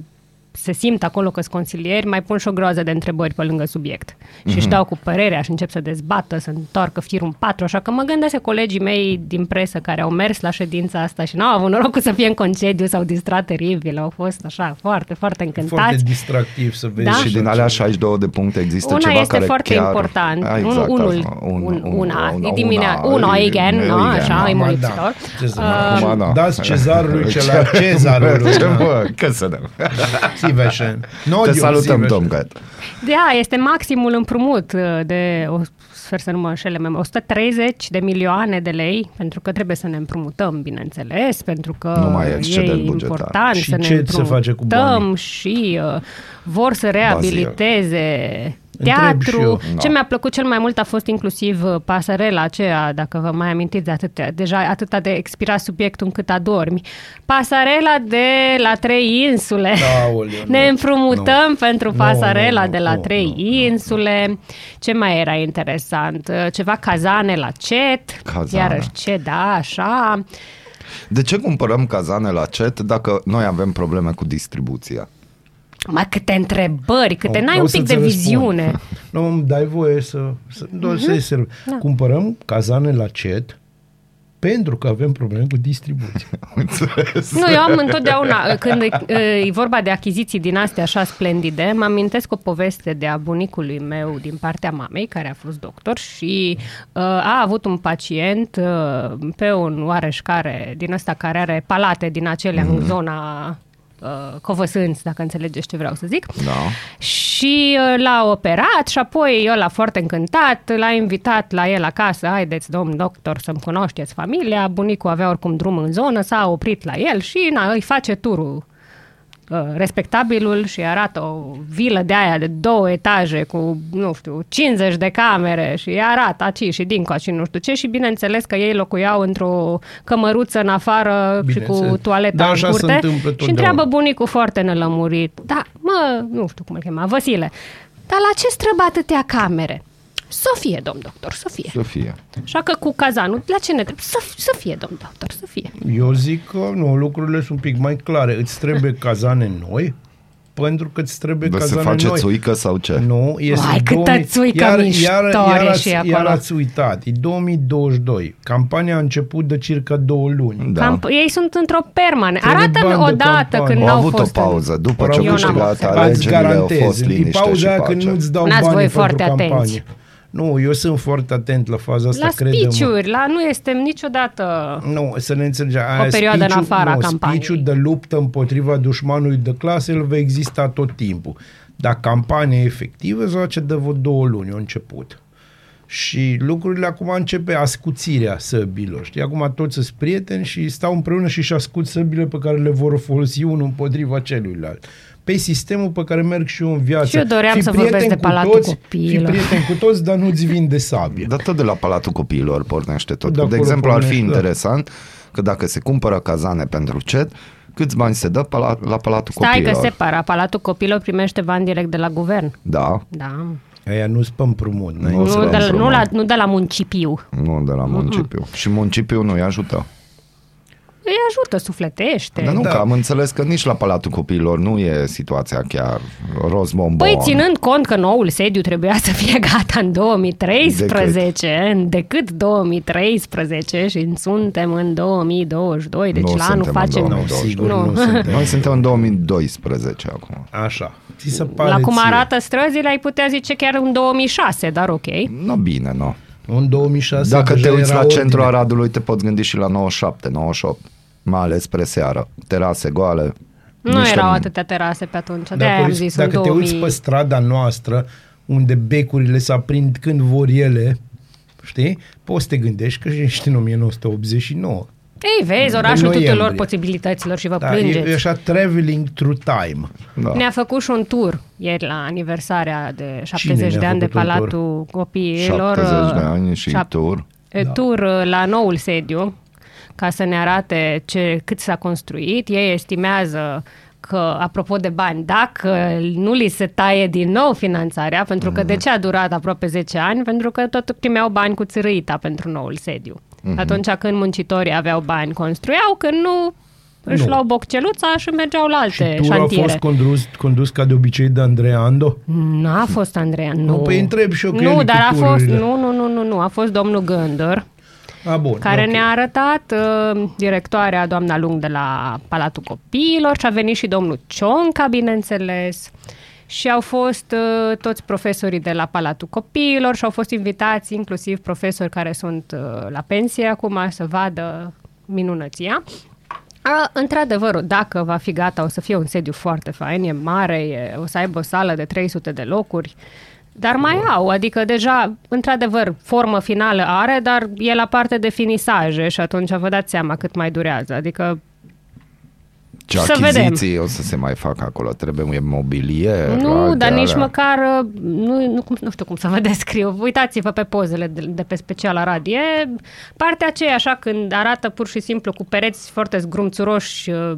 se simt acolo că sunt consilieri, mai pun și o groază de întrebări pe lângă subiect. Și își dau cu părerea și încep să dezbată, să întoarcă firul în patru, așa că mă gândesc că colegii mei din presă care au mers la ședința asta și n-au avut norocul să fie în concediu, s-au distrat teribil, au fost așa foarte, foarte încântați. Foarte distractiv să vezi. Da? Și din alea 62 de puncte există Una ceva este care foarte chiar... important. Ah, Un- exact, unul, asta. un, una, una, e dimine- uno, e- igen, e- nu? igen, Așa, da. e Mă, mulțitor. da. Ce să Uh, mă- Acum, da. Dați cezarului ce la cezarului. (laughs) Ce da. bă, că să dăm. (laughs) Siveșen. (laughs) No, Te Dio, salutăm, Siveșen. Tomcat. Da, este maximul împrumut uh, de, o, sper să nu mă înșele, mem- 130 de milioane de lei, pentru că trebuie să ne împrumutăm, bineînțeles, pentru că Nu mai e e excedent bugetar. important Și să ne ce se face cu împrumutăm banii? și uh, vor să reabiliteze Întreb și teatru. eu. Ce Da. mi-a plăcut cel mai mult a fost inclusiv uh, pasarela aceea, dacă vă mai amintiți de atâtea, deja atâta de expira subiectul încât adormi. Pasarela de la trei insule. Aoleu, (laughs) nu. ne împrumutăm Nu. pentru Nu, pasarela nu, nu, de la nu, trei nu, insule. Ce mai era interesant? Uh, Ceva cazane la cet. Cazane. Iarăși ce, da, așa. De ce cumpărăm cazane la CET dacă noi avem probleme cu distribuția? Mai câte întrebări, câte... O- N-ai o un să pic ți de răspund. viziune. (laughs) Nu, îmi dai voie să... să doar Mhm. să serv. Da. Cumpărăm cazane la CET pentru că avem probleme cu distribuția. (laughs) Înțeles? Nu, eu am întotdeauna, când e, e vorba de achiziții din astea așa splendide, mă amintesc o poveste de a bunicului meu din partea mamei, care a fost doctor și uh, a avut un pacient uh, pe un oareșcare din ăsta care are palate din acelea în zona uh, Covăsânți, dacă înțelegeți ce vreau să zic. Da. Și uh, l-a operat și apoi ăla foarte încântat l-a invitat la el acasă, haideți domn doctor să-mi cunoașteți familia, bunicul avea oricum drum în zonă, s-a oprit la el și na, îi face turul. uh, respectabilul și arată o vilă de aia de două etaje cu, nu știu, 50 de camere și îi arată aici și dincoa și nu știu ce și bineînțeles că ei locuiau într-o cămăruță în afară și cu Bineînțeles. toaleta Da, în așa se curte întâmplă și totdeauna. întreabă bunicul foarte nelămurit. Da, mă, nu știu cum îl chema, Vasile. Dar la ce străbă atâtea camere? Sofie, domn doctor, Sofie. Sofia. Așa că cu cazanul, la ce ne trebuie? Să, să fie, domn doctor, să fie. Eu zic că nu, lucrurile sunt un pic mai clare. Îți trebuie (laughs) cazane noi pentru că îți trebuie Dar se cazane face noi. țuică sau ce? Nu, este Uai, câtă țuică mișto are ați, și acolo. iar ați uitat, e 2022. Campania a început de circa două luni. Da. Camp- ei sunt într-o permană. Trebuie Arată-mi bani de odată campanie. când Au n-au avut fost o în- pauză. După Eu ce au n-am câștigat observat. Ați alegerile, au garantez, fost e liniște și pauza aia când pace. nu-ți dau N-ați bani voi pentru foarte campanie. Atenți. Nu, eu sunt foarte atent la faza asta, La crede-mă. speech la nu este niciodată... Nu, să ne înțelegem. O perioadă în afara nu, campaniei. speech de luptă împotriva dușmanului de clasă, el va exista tot timpul. Dar campania efectivă se face de vreo două luni, a început. Și lucrurile acum începe ascuțirea săbilor. Știi, acum toți sunt prieteni și stau împreună și își ascut săbile pe care le vor folosi unul împotriva celuilalt. Pe sistemul pe care merg și eu în viață. Și eu doream Fii să prieten vorbesc de cu Palatul toți, Fii Copiilor. prieten cu toți, dar nu-ți vin de sabie. Dar tot de la Palatul Copiilor pornește tot. De De, acolo exemplu, ar fi pornește, da. interesant că dacă se cumpără cazane pentru CET, câți bani se dă pala- la Palatul Stai Copiilor? că separa. Palatul Copilor primește bani direct de la guvern. Da, Da. Aia nu spă împrumut. n-ai Nu Nu, se de la, nu, împrumut. la, nu de la municipiu. nu de la municipiu. Și municipiul nu-i ajută. Îi ajută, sufletește. Dar nu, Da. că am înțeles că nici la Palatul Copiilor nu e situația chiar rozbombon. Păi, ținând cont că noul sediu trebuia să fie gata în 2013, decât, decât 2013 și suntem în 2022, deci Nu la anul suntem în facem... 2022. Sigur, Nu. nu, (laughs) suntem. Noi suntem în 2012 acum. Așa. Ți se pare La cum ție. arată străzile, ai putea zice chiar în 2006, dar ok. Nu bine, nu. În 2006 Dacă te deja uiți era la centrul ordine. Aradului, te poți gândi și la 97, 98. Mai ales spre seară. Terase goale. Nu niște- erau atâtea terase pe atunci, de Dacă, am uiți- zis dacă în te 2000... uiți pe strada noastră, unde becurile se aprind când vor ele, știi? Poți să te gândești că ești în 1989. Ei, vezi, În orașul noiembrie. tuturor posibilităților și vă Da, plângeți. e, e așa traveling through time. Da. Ne-a făcut și un tur ieri la aniversarea de 70 ne-a de ani de făcut un tur? Palatul Copiilor. 70 de uh, ani și șap- tur. e, Tur uh, la noul sediu, ca să ne arate ce, cât s-a construit. Ei estimează că, apropo de bani, dacă nu li se taie din nou finanțarea, pentru că de ce a durat aproape 10 ani? Pentru că tot primeau bani cu țărâita pentru noul sediu. Atunci când muncitorii aveau bani, construiau, când nu, își Nu. luau bocceluța și mergeau la Și alte turul a șantiere. fost condus, condus ca de obicei de Andrei Ando. N-a fost Andreea, nu. Nu, păi întreb și eu că el Nu, e dar cu a fost, tururile. nu, nu, nu, nu, nu, a fost domnul Gândăr, A, bun. care ok. ne-a arătat uh, directoarea doamna Lung de la Palatul Copiilor și a venit și domnul Cionca, bineînțeles, și au fost uh, toți profesorii de la Palatul Copiilor și au fost invitați inclusiv profesori care sunt uh, la pensie acum să vadă minunăția. A, într-adevăr, dacă va fi gata, o să fie un sediu foarte fain, e mare, e, o să aibă o sală de 300 de locuri, dar mai au, adică deja, într-adevăr, formă finală are, dar e la parte de finisaje și atunci vă dați seama cât mai durează, adică Ce Să achiziții o să se mai facă acolo? Trebuie mobilier? nu, alte dar nici alea? măcar, uh, nu, nu, cum- nu știu cum să vă (laughs) descriu, uitați-vă pe pozele de, de pe special Arad, e partea aceea așa când arată pur și simplu cu pereți foarte zgrumțuroși, uh,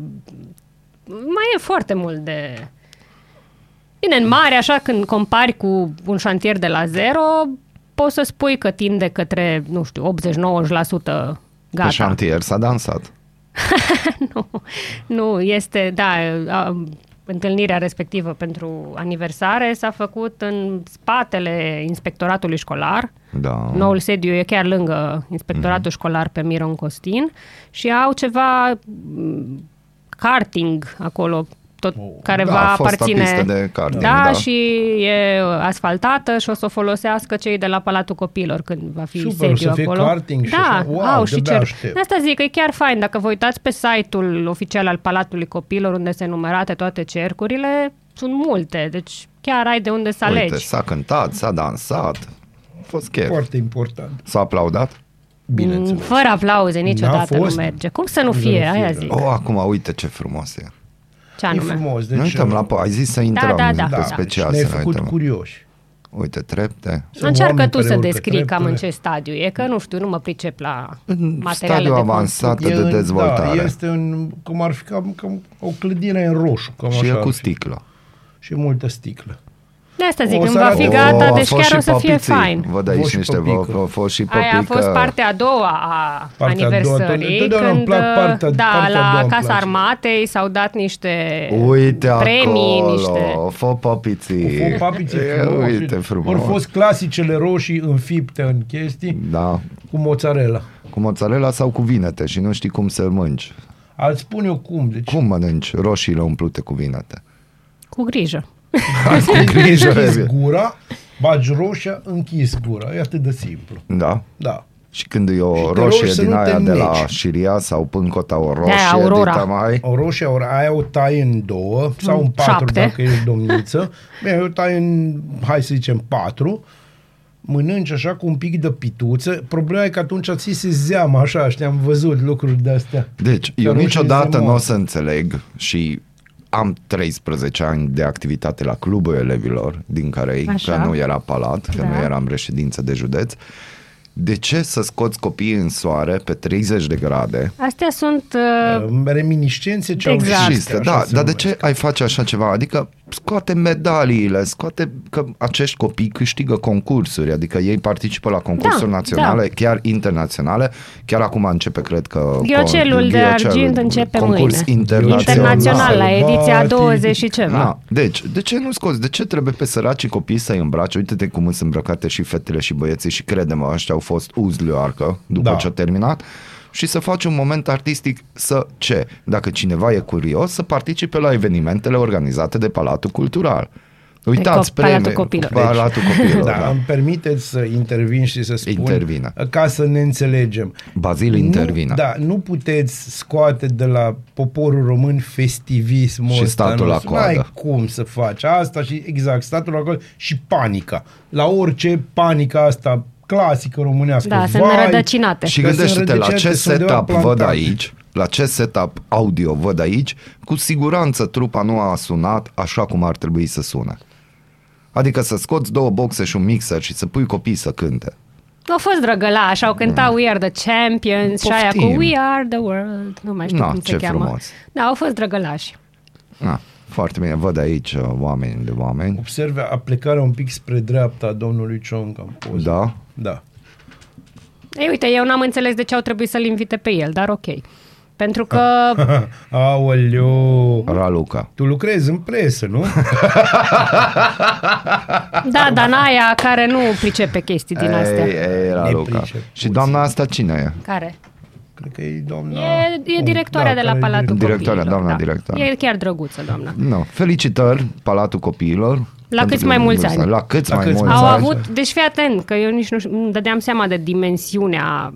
mai e foarte mult de... Bine, în mare, așa, când compari cu un șantier de la zero, poți să spui că tinde către, nu știu, 80-90% gata. Pe șantier s-a dansat. (laughs) nu, nu, este, da, a, întâlnirea respectivă pentru aniversare s-a făcut în spatele inspectoratului școlar. Da. Noul sediu e chiar lângă inspectoratul Mhm. școlar pe Miron Costin și au ceva m, karting acolo, tot care Da, va a fost o aparține. pistă de karting, da, da. și e asfaltată și o să o folosească cei de la Palatul Copilor când va fi Super, sediu o să fie acolo. karting și da, așa. Wow, au și de-abia cer. aștept. De asta zic că e chiar fain. Dacă vă uitați pe site-ul oficial al Palatului Copilor, unde se numerate toate cercurile, sunt multe. Deci chiar ai de unde să Uite, alegi. s-a cântat, s-a dansat. A fost chef. Foarte important. S-a aplaudat? Bineînțeles. Mm, Fără aplauze niciodată nu fost. merge. Cum să nu Nu fie? să nu Aia fie, zic. Oh, acum uite ce frumos e. Ce E anume? frumos. Deci, Deci, ne uităm la po- Ai zis să intrăm da, da, pe da. special ne-ai să ne făcut uităm. curioși. Uite, trepte. Sunt Încearcă oameni tu care să urcă descrii cam în treptele. ce stadiu e, că nu știu, nu mă pricep la În materiale stadiu de avansat construcție. de în- dezvoltare. Da, este în, cum ar fi cam, cam o clădire în roșu. Cam Și așa e ar cu fi. sticlă. Și multă sticlă. De asta zic, O când să va arate- fi O, gata, a deci fost chiar și o să fie păpiții. fain. Văd Fost aici și niște, păpică. vă, a fost și păpică. Aia a fost partea a doua a Partea a doua, aniversării, totdeauna îmi când plac partea- da, partea a doua la îmi Casa place. Armatei s-au dat niște Uite premii, acolo, niște... fă păpiții. Cu papițe E, frumoase. Uite frumos. Au fost clasicele roșii înfipte în chestii Da, cu mozzarella. cu mozzarella sau cu vinete și nu știi cum să mănânci. Îți spun eu cum. Deci, Cum mănânci roșiile umplute cu vinete? Cu grijă. Grijă, închis Revi. gura, bagi roșia, închis gura. E atât de simplu. Da? Da. Și când e Și o te roșie rogi să din nu te aia de la neci. șiria sau pâncota o roșie Aurora. de tamai, O roșie, ori aia o tai în două sau în patru șapte. dacă ești domniță. Bine, o tai în, hai să zicem, patru. Mănânci așa cu un pic de pituță. Problema e că atunci ți se zeamă așa, știi, am văzut lucruri de-astea. Deci, Că eu roșiile niciodată se nu o moară. să înțeleg și am 13 ani de activitate la clubul elevilor din care Așa. că nu era palat, că Da. nu eram reședință de județ. De ce să scoți copiii în soare pe 30 de grade? Astea sunt... Uh, Uh, Reminiscențe ce Exact. au Șiste, așa da, se dar de numesc. ce ai face așa ceva? Adică scoate medaliile, scoate că acești copii câștigă concursuri, adică ei participă la concursuri Da, naționale, da. chiar internaționale. Chiar acum începe, cred că... Ghiocelul de argint începe concurs mâine. internațional. Internațional, la ediția Salvatii. 20 și ceva. Da. Deci, de ce nu scoți? De ce trebuie pe săracii copii să-i îmbrace? Uite-te cum sunt îmbrăcate și fetele și băieții și crede-mă, ăștia au fost uzlioarcă după Da. ce a terminat și să faci un moment artistic să ce? Dacă cineva e curios, să participe la evenimentele organizate de Palatul Cultural. Uitați, Cop- Palatul premii- Copilor. Palatul Copilor, Da, da. îmi permiteți să intervin și să spun Intervine. ca să ne înțelegem. Bazil intervine. Nu, da, nu puteți scoate de la poporul român festivismul Și ăsta statul la nostru. coadă. N-ai cum să faci asta și exact, statul la coadă și panica. La orice panica asta clasică românească. Da, sunt Vai, înrădăcinate. Și Că sunt gândește-te la ce rădăcinate, sunt undeva setup văd plantate. aici, la ce setup audio văd aici, cu siguranță trupa nu a sunat așa cum ar trebui să sune. Adică să scoți două boxe și un mixer și să pui copii să cânte. Au fost drăgălași, au cântat We Are the Champions și aia cu Poftim. We Are the World, nu mai știu Na, cum ce se cheamă. frumos. Da, au fost drăgălași. Na, foarte bine, văd aici uh, oameni de oameni. Observe aplecarea un pic spre dreapta a domnului Cionca în poză. Da? Da. Ei, uite, eu n-am înțeles de ce au trebuit să-l invite pe el, dar ok. Pentru că, (laughs) Aoleu. Raluca. Tu lucrezi în presă, nu? (laughs) da, Danaia, care nu pricepe chestii din astea. Ei, ei, Raluca. Nepricep, Și doamna asta cine e? Care? Cred că e doamna... E, e directoarea Da, de la care e Palatul Directoarea, Copiilor. doamna da. directoare. E chiar drăguță, doamna. No. Felicitări, Palatul Copiilor. La Pentru câți mai că- mulți ani? La câți La mai câți mulți Au Mulțumesc. ani. avut, deci fii atent, că eu nici nu știu- îmi dădeam seama de dimensiunea,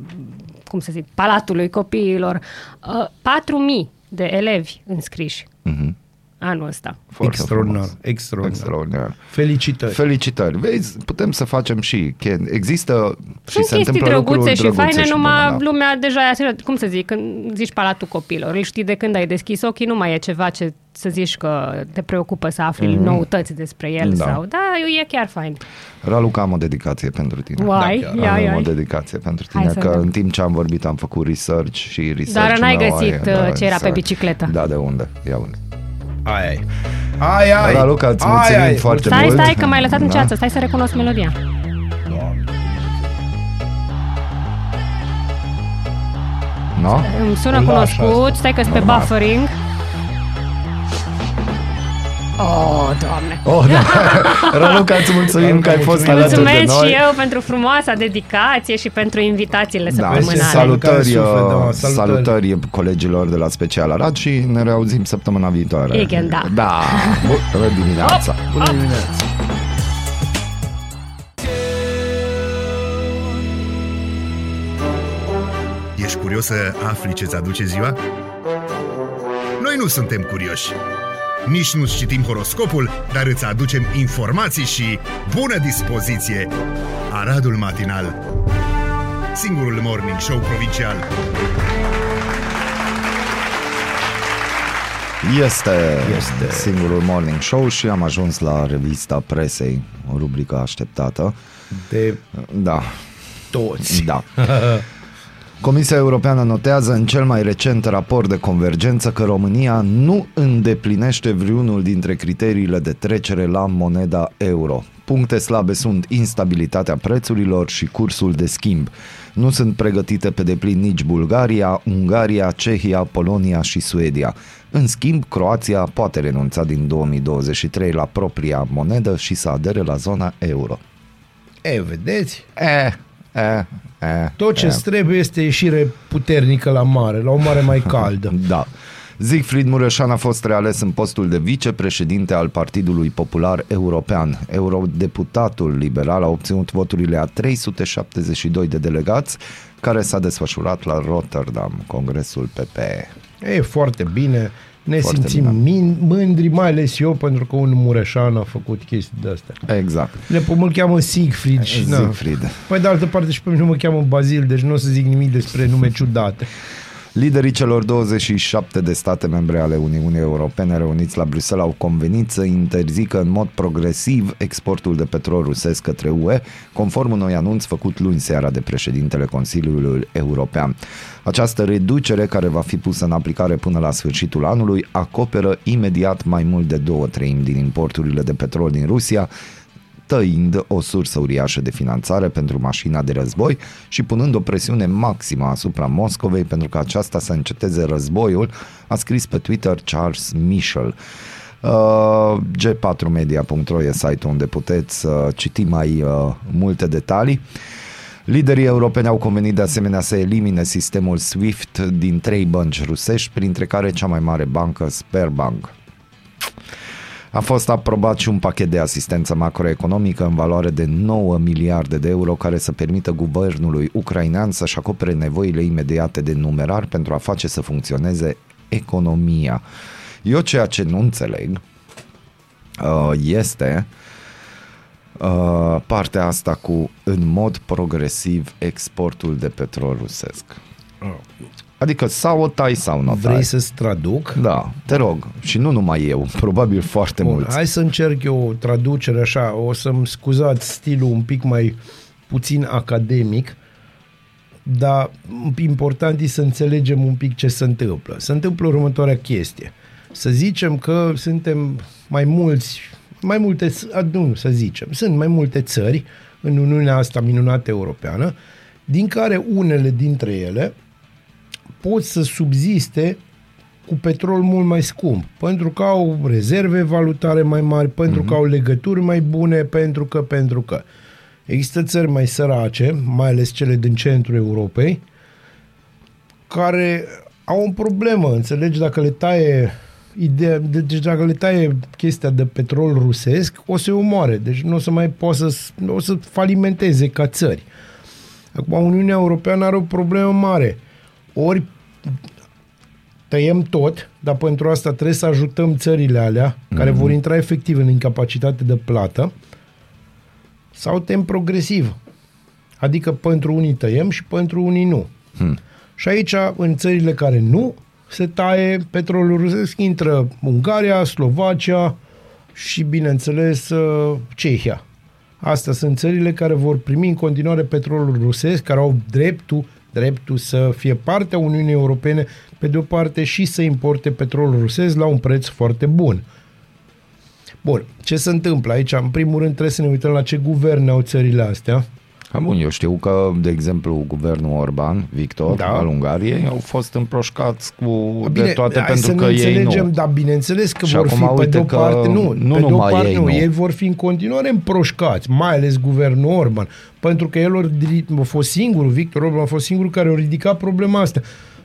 cum să zic, Palatului Copiilor. Uh, 4.000 de elevi înscriși Mhm. Anul ăsta. Foarte Extraordinar, frumos. extraordinar. Extraordinar. Felicitări. Felicitări. Vezi, putem să facem și che- există și Sunt se chestii întâmplă drăguțe lucruri și drăguțe faine, și numai bune, da. lumea deja e așa, cum să zic, când zici Palatul Copilor, îl știi de când ai deschis ochii, nu mai e ceva ce să zici că te preocupă să afli mm-hmm. noutăți despre el Da. sau, da, e chiar fain. Raluca, am o dedicație pentru tine. Uai, chiar. ia, Am ia, o dedicație pentru Hai tine, să că vedem. în timp ce am vorbit am făcut research și research Dar n-ai găsit, uh, ce era pe bicicletă. Da, de unde? Ia unde? Ai, ai. Ai, ai. Raluca, îți Ai, mulțumim ai. foarte Stai, mult. stai, că m-ai lăsat în Da. ceață, stai să recunosc melodia. Doamne. No? Îmi sună Îl lași cunoscut, asta. stai că pe Normal. buffering. Oh, doamne! Oh, da. (laughs) Raluca, îți mulțumim că ai fost alături de Mulțumesc noi. și eu pentru frumoasa dedicație și pentru invitațiile Da, săptămânale. salutări, Suflet, da, uh, salutări. salutări colegilor de la Special Arad și ne reauzim săptămâna viitoare. Igen, da. Da, (laughs) bună dimineața. Bună dimineața. Ești curios să afli ce-ți aduce ziua? Noi nu suntem curioși. Nici nu citim horoscopul, dar îți aducem informații și bună dispoziție. Aradul Matinal Singurul morning show provincial Este, este singurul morning show și am ajuns la revista presei, o rubrică așteptată. De Da, toți. da. (laughs) Comisia Europeană notează în cel mai recent raport de convergență că România nu îndeplinește vreunul dintre criteriile de trecere la moneda euro. Puncte slabe sunt instabilitatea prețurilor și cursul de schimb. Nu sunt pregătite pe deplin nici Bulgaria, Ungaria, Cehia, Polonia și Suedia. În schimb, Croația poate renunța din 2023 la propria monedă și să adere la zona euro. E, vedeți? E, e, e, Tot ce e. îți trebuie este ieșire puternică la mare, la o mare mai caldă. Da. Siegfried Mureșan a fost reales în postul de vicepreședinte al Partidului Popular European. Eurodeputatul liberal a obținut voturile a 372 de delegați, care s-a desfășurat la Rotterdam, Congresul PP. E foarte bine. Ne Foarte simțim min- mândri, mai ales eu, pentru că un mureșan a făcut chestii de astea. Exact. Le mă cheamă Siegfried și na. Siegfried. Păi de altă parte și pe mine mă cheamă Bazil, deci nu o să zic nimic despre nume ciudate. Liderii celor 27 de state membre ale Uniunii Europene reuniți la Bruxelles au convenit să interzică în mod progresiv exportul de petrol rusesc către UE, conform unui anunț făcut luni seara de președintele Consiliului European. Această reducere, care va fi pusă în aplicare până la sfârșitul anului, acoperă imediat mai mult de două treimi din importurile de petrol din Rusia, tăind o sursă uriașă de finanțare pentru mașina de război și punând o presiune maximă asupra Moscovei pentru ca aceasta să înceteze războiul, a scris pe Twitter Charles Michel. Uh, G4media.ro e site-ul unde puteți uh, citi mai uh, multe detalii. Liderii europeni au convenit de asemenea să elimine sistemul SWIFT din trei bănci rusești, printre care cea mai mare bancă Sberbank. A fost aprobat și un pachet de asistență macroeconomică în valoare de 9 miliarde de euro care să permită guvernului ucrainean să-și acopere nevoile imediate de numerar pentru a face să funcționeze economia. Eu ceea ce nu înțeleg uh, este uh, partea asta cu în mod progresiv exportul de petrol rusesc. Adică sau o tai sau nu o tai. Vrei să-ți traduc? Da, te rog. Și nu numai eu, (laughs) probabil foarte Bun, mulți. hai să încerc eu o traducere așa, o să-mi scuzați stilul un pic mai puțin academic, dar important e să înțelegem un pic ce se întâmplă. Se întâmplă următoarea chestie. Să zicem că suntem mai mulți, mai multe, ț- nu să zicem, sunt mai multe țări în Uniunea asta minunată europeană, din care unele dintre ele pot să subziste cu petrol mult mai scump, pentru că au rezerve valutare mai mari, pentru că au legături mai bune, pentru că, pentru că. Există țări mai sărace, mai ales cele din centrul Europei, care au o problemă, înțelegi, dacă le taie ideea, deci dacă le taie chestia de petrol rusesc, o să-i omoare, deci nu o să mai poată să, o să falimenteze ca țări. Acum, Uniunea Europeană are o problemă mare. Ori tăiem tot, dar pentru asta trebuie să ajutăm țările alea mm-hmm. care vor intra efectiv în incapacitate de plată sau tem progresiv. Adică pentru unii tăiem și pentru unii nu. Hmm. Și aici, în țările care nu se taie petrolul rusesc, intră Ungaria, Slovacia și, bineînțeles, uh, Cehia. Astea sunt țările care vor primi în continuare petrolul rusesc, care au dreptul, dreptul să fie partea Uniunii Europene, pe de o parte, și să importe petrolul rusesc la un preț foarte bun. Bun, ce se întâmplă aici? În primul rând trebuie să ne uităm la ce guverne au țările astea. Ha, bun, eu știu că, de exemplu, guvernul Orban, Victor, Da. da. al Ungariei, au fost împroșcați cu Bine, de toate hai pentru să că ne ei înțelegem, nu. dar bineînțeles că Și vor acum fi pe uite de o că parte, nu, nu pe de o numai parte ei, nu, nu. ei vor fi în continuare împroșcați, mai ales guvernul Orban, pentru că el a fost singurul, Victor Orban a fost singurul care a ridicat problema asta.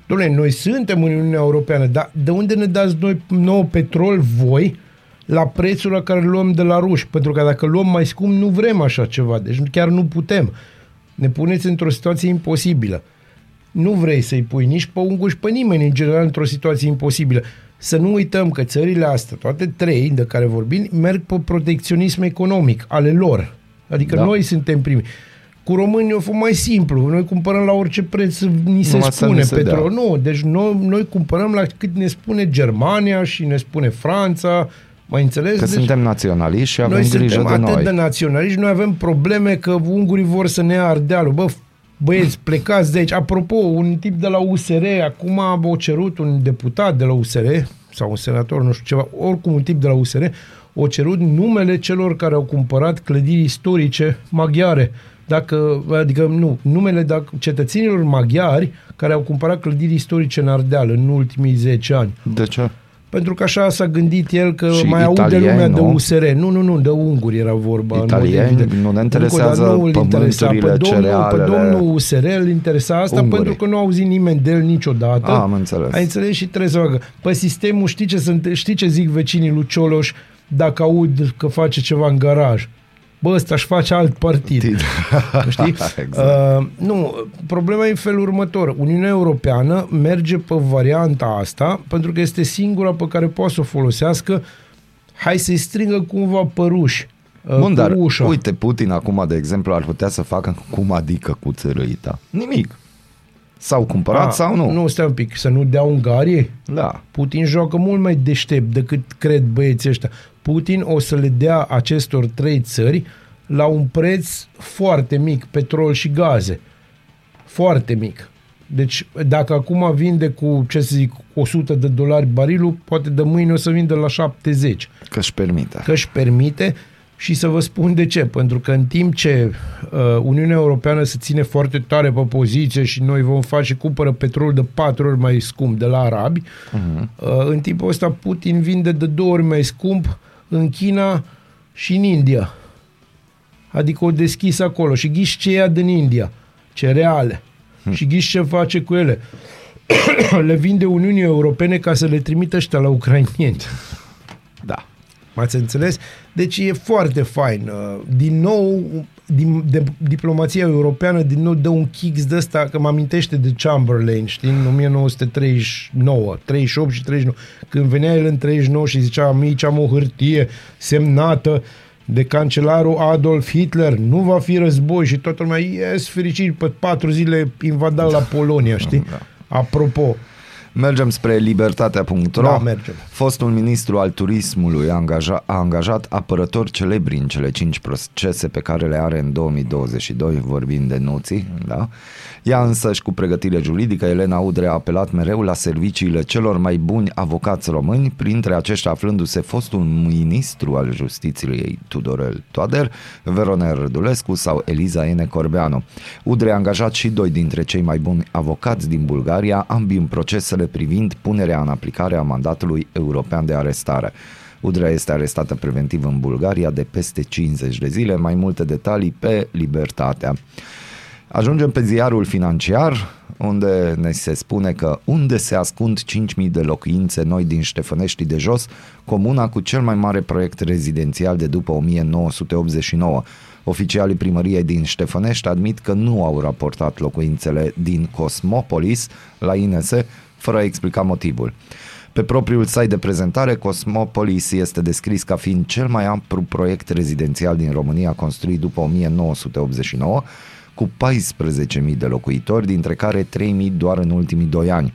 Dom'le, noi suntem în Uniunea Europeană, dar de unde ne dați noi nou petrol voi la prețul la care îl luăm de la ruși? Pentru că dacă luăm mai scump, nu vrem așa ceva, deci chiar nu putem. Ne puneți într-o situație imposibilă nu vrei să-i pui nici pe unguri, pe nimeni, în general, într-o situație imposibilă. Să nu uităm că țările astea, toate trei de care vorbim, merg pe protecționism economic ale lor. Adică da. Da. noi suntem primii. Cu românii o fost mai simplu. Noi cumpărăm la orice preț ni se Numai să spune ni se petrol. dea. Nu, deci noi, noi cumpărăm la cât ne spune Germania și ne spune Franța. Mai înțeles? Că deci, suntem naționaliști și avem noi grijă suntem de atât noi. de naționaliști, noi avem probleme că ungurii vor să ne ia Ardealul. Bă, băieți, (clears throat) plecați de aici. Apropo, un tip de la USR, acum a cerut un deputat de la USR, sau un senator, nu știu ceva, oricum un tip de la USR, o cerut numele celor care au cumpărat clădiri istorice maghiare. Dacă, adică nu, numele dacă, cetățenilor maghiari care au cumpărat clădiri istorice în Ardeal în ultimii 10 ani. De ce? Pentru că așa s-a gândit el că Și mai aude italieni, lumea de nu? USR. Nu, nu, nu, de unguri era vorba. în mod Italieni, evident. nu ne Încă o dată, interesează nu îl interesa. Pe pământurile, domnul, pe cerealele. domnul USR îl interesa asta Ungurii. pentru că nu a auzit nimeni de el niciodată. Ah, am înțeles. Ai înțeles și trebuie să facă. Pe sistemul, știi ce, sunt, știi ce zic vecinii lui Cioloș dacă aud că face ceva în garaj? Bă, ăsta își face alt partid. Partid. (laughs) Știi? (laughs) Exact. uh, nu, problema e în felul următor. Uniunea Europeană merge pe varianta asta pentru că este singura pe care poate să o folosească hai să-i strângă cumva păruși. uh, Bun, cu dar ușa. uite, Putin acum, de exemplu, ar putea să facă cum adică cu țărâita. Nimic. S-au cumpărat A, sau nu? Nu, stai un pic, să nu dea Ungariei? Da. Putin joacă mult mai deștept decât cred băieții ăștia. Putin o să le dea acestor trei țări la un preț foarte mic, petrol și gaze. Foarte mic. Deci dacă acum vinde cu, ce să zic, 100 de dolari barilul, poate de mâine o să vinde la 70 Că își permite. că își permite și să vă spun de ce. Pentru că în timp ce uh, Uniunea Europeană se ține foarte tare pe poziție și noi vom face, cumpără petrol de patru ori mai scump de la arabi, uh-huh. uh, în timpul ăsta Putin vinde de două ori mai scump în China și în India. Adică o deschis acolo și ghiși ce ia din India, cereale. Hmm. Și ghiși ce face cu ele. (coughs) le vinde Uniunii Europene ca să le trimită ăștia la ucrainieni. Da. M-ați înțeles? Deci e foarte fain. Uh, Din nou, din, de, diplomația europeană din nou dă un kicks de ăsta, că mă amintește de Chamberlain, știi, în 1939, 38 și 39, când venea el în 39 și zicea, aici am o hârtie semnată de cancelarul Adolf Hitler, nu va fi război și toată lumea, yes, fericit, pe patru zile invadat la Polonia, știi? Da. Apropo, Mergem spre libertatea.ro. Da, mergem. Fostul ministru al turismului a, angaja, a angajat apărători celebri în cele cinci procese pe care le are în 2022, vorbind de nuții, da? Ea însăși, cu pregătire juridică, Elena Udre a apelat mereu la serviciile celor mai buni avocați români, printre aceștia aflându-se fostul ministru al justiției Tudorel Toader, Veroner Rădulescu sau Eliza Ene Corbeanu. Udre a angajat și doi dintre cei mai buni avocați din Bulgaria, ambii în procesele privind punerea în aplicare a mandatului european de arestare. Udrea este arestată preventiv în Bulgaria de peste 50 de zile, mai multe detalii pe Libertatea. Ajungem pe ziarul financiar, unde ne se spune că unde se ascund 5.000 de locuințe noi din Ștefănești de jos, comuna cu cel mai mare proiect rezidențial de după 1989. Oficialii primăriei din Ștefănești admit că nu au raportat locuințele din Cosmopolis la INS, fără a explica motivul. Pe propriul site de prezentare, Cosmopolis este descris ca fiind cel mai amplu proiect rezidențial din România construit după 1989, cu 14.000 de locuitori, dintre care 3.000 doar în ultimii doi ani.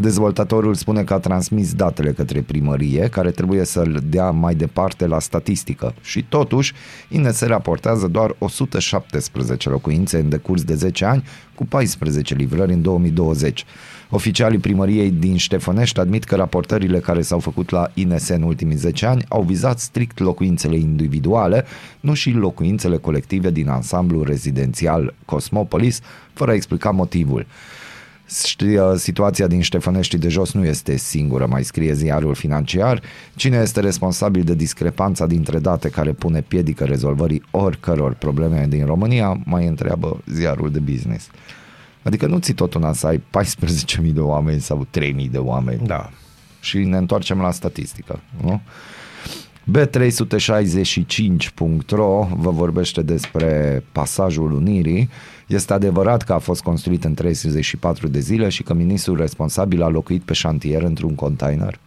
Dezvoltatorul spune că a transmis datele către primărie, care trebuie să-l dea mai departe la statistică. Și totuși, INS raportează doar 117 locuințe în decurs de 10 ani, cu 14 livrări în 2020. Oficialii primăriei din Ștefănești admit că raportările care s-au făcut la INS în ultimii 10 ani au vizat strict locuințele individuale, nu și locuințele colective din ansamblul rezidențial Cosmopolis, fără a explica motivul. Știi, Situația din Ștefănești de jos nu este singură, mai scrie ziarul financiar. Cine este responsabil de discrepanța dintre date care pune piedică rezolvării oricăror probleme din România, mai întreabă ziarul de business. Adică nu ți tot una să ai 14.000 de oameni sau 3.000 de oameni. da. Și ne întoarcem la statistică, nu? B365.ro vă vorbește despre pasajul Unirii. Este adevărat că a fost construit în 34 de zile și că ministrul responsabil a locuit pe șantier într-un container.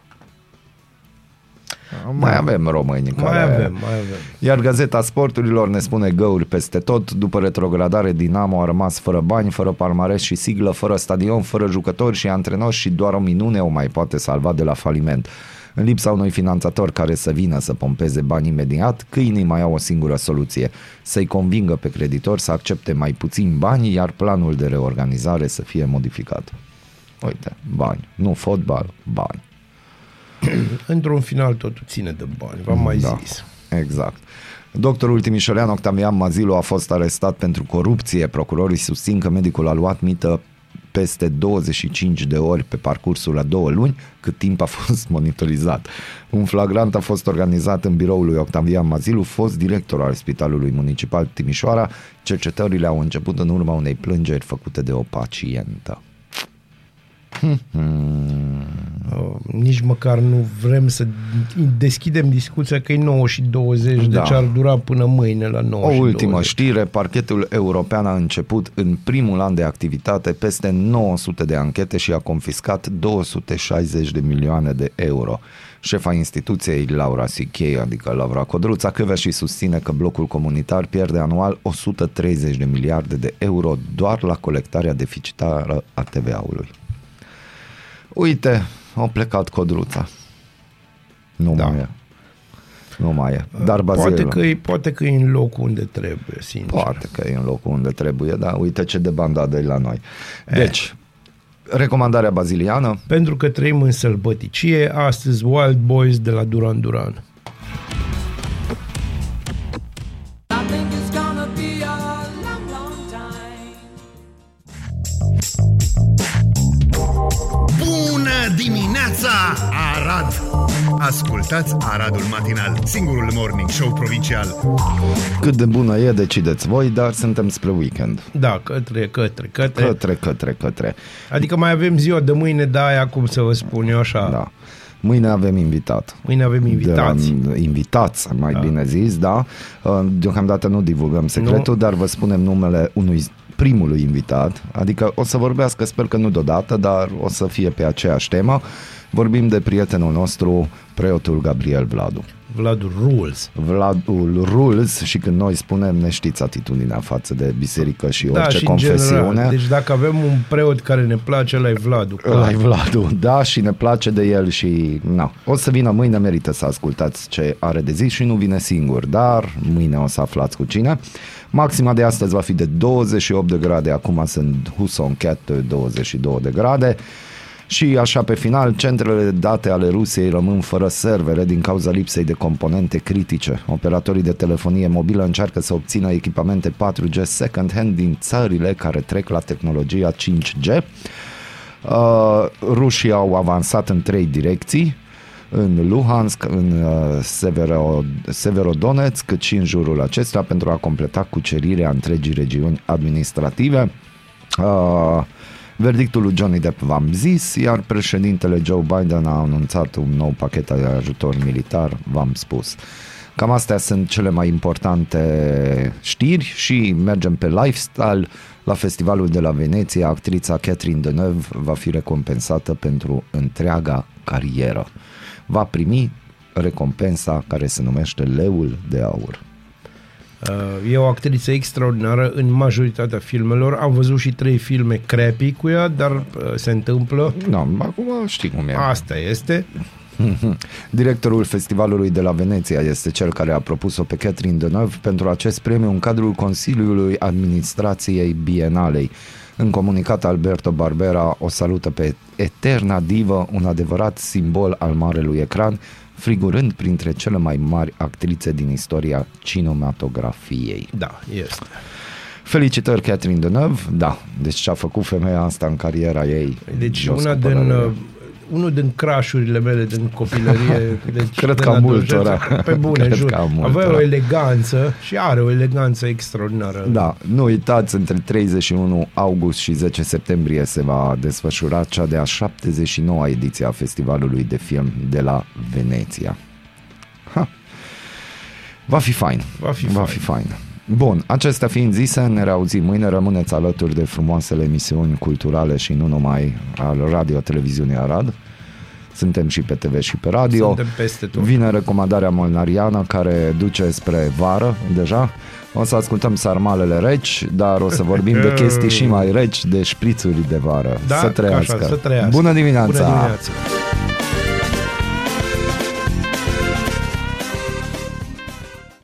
Mai avem români Mai care... avem, mai avem. Iar Gazeta Sporturilor ne spune găuri peste tot. După retrogradare, Dinamo a rămas fără bani, fără palmares și siglă, fără stadion, fără jucători și antrenori și doar o minune o mai poate salva de la faliment. În lipsa unui finanțator care să vină să pompeze bani imediat, câinii mai au o singură soluție, să-i convingă pe creditor să accepte mai puțin bani, iar planul de reorganizare să fie modificat. Uite, bani, nu fotbal, bani. (clears throat) Într-un final totul ține de bani, v-am mai Da. zis. Exact. Doctorul Timișorean Octavian Mazilu a fost arestat pentru corupție. Procurorii susțin că medicul a luat mită peste 25 de ori pe parcursul a două luni, cât timp a (laughs) fost monitorizat. Un flagrant a fost organizat în biroul lui Octavian Mazilu, fost director al Spitalului Municipal Timișoara. Cercetările au început în urma unei plângeri făcute de o pacientă. Uh, nici măcar nu vrem să deschidem discuția că e 9 și 20, Da. deci ar dura până mâine la 9 O și ultimă 20. știre, parchetul european a început în primul an de activitate peste 900 de anchete și a confiscat 260 de milioane de euro. Șefa instituției Laura Sichei, adică Laura Codruța, căvea și susține că blocul comunitar pierde anual 130 de miliarde de euro doar la colectarea deficitară a TVA-ului. Uite, au plecat Codruța. Nu Da. mai e. Nu mai e. Dar Poate Bazilul- că, e, poate că e în locul unde trebuie, sincer. Poate că e în locul unde trebuie, dar uite ce de bandadă e la noi. Deci, recomandarea baziliană, Pentru că trăim în sălbăticie, astăzi Wild Boys de la Duran Duran. Ascultați Aradul Matinal, singurul morning show provincial. cât de bună e, decideți voi, dar suntem spre weekend. Da, către, către, către. Către, către, către. Adică mai avem ziua de mâine, da, aia cum să vă spun eu așa. Da. Mâine avem invitat. Mâine avem invitați. De la, invitați, mai da. bine zis, da. Uh, Deocamdată nu divulgăm secretul, Nu. dar vă spunem numele unui primului invitat, adică o să vorbească, sper că nu deodată, dar o să fie pe aceeași temă. Vorbim de prietenul nostru, preotul Gabriel Vladu. Vlad Rules. Vladul rules și când noi spunem ne știți atitudinea față de biserică și orice da, și în confesiune. general. Deci dacă avem un preot care ne place, ăla e Vladu. Ăla e Vladu, da, și ne place de el și na, o să vină mâine, merită să ascultați ce are de zis și nu vine singur, dar mâine o să aflați cu cine. Maxima de astăzi va fi de 28 de grade, acum sunt Huson Cat de 22 de grade. Și așa pe final, centrele de date ale Rusiei rămân fără servere din cauza lipsei de componente critice. Operatorii de telefonie mobilă încearcă să obțină echipamente 4G second-hand din țările care trec la tehnologia 5G. Uh, rușii au avansat în trei direcții, în Luhansk, în uh, Severo, Severodonetsk, cât și în jurul acesta pentru a completa cucerirea întregii regiuni administrative. Uh, verdictul lui Johnny Depp v-am zis, iar președintele Joe Biden a anunțat un nou pachet de ajutor militar, v-am spus. Cam astea sunt cele mai importante știri și mergem pe lifestyle. La festivalul de la Veneția, actrița Catherine Deneuve va fi recompensată pentru întreaga carieră. Va primi recompensa care se numește Leul de Aur. Uh, E o actriță extraordinară în majoritatea filmelor. Am văzut și trei filme crappy cu ea, dar uh, se întâmplă. No, acum știi cum e. Asta este. (laughs) Directorul Festivalului de la Veneția este cel care a propus-o pe Catherine Deneuve pentru acest premiu în cadrul Consiliului Administrației Bienalei. În comunicat, Alberto Barbera o salută pe Eterna Divă, un adevărat simbol al marelui ecran, frigurând printre cele mai mari actrițe din istoria cinematografiei. Da, este. Felicitări Catherine Deneuve, da, deci ce a făcut femeia asta în cariera ei. Deci jos una cu din, părerea. uh, unul din crașurile mele din copilărie. (laughs) Deci Cred din că a adolescență, multora. Pe bune, (laughs) Cred jur. că a multora. Avea o eleganță și are o eleganță extraordinară. Da, nu uitați, între 31 august și 10 septembrie se va desfășura cea de-a 79-a ediție a Festivalului de Film de la Veneția. Ha. Va fi fain. Va fi Va fain. fi fain. Bun, acestea fiind zise, ne reauzim mâine, rămâneți alături de frumoasele emisiuni culturale și nu numai al Radio Televiziunii Arad. Suntem și pe TV și pe radio. Suntem peste tot. Vine recomandarea molnariană care duce spre vară deja. O să ascultăm sarmalele reci, dar o să vorbim de (laughs) chestii și mai reci, de șprițuri de vară. Da, să trăiască. Așa, să trăiască. Bună dimineața! Bună dimineața!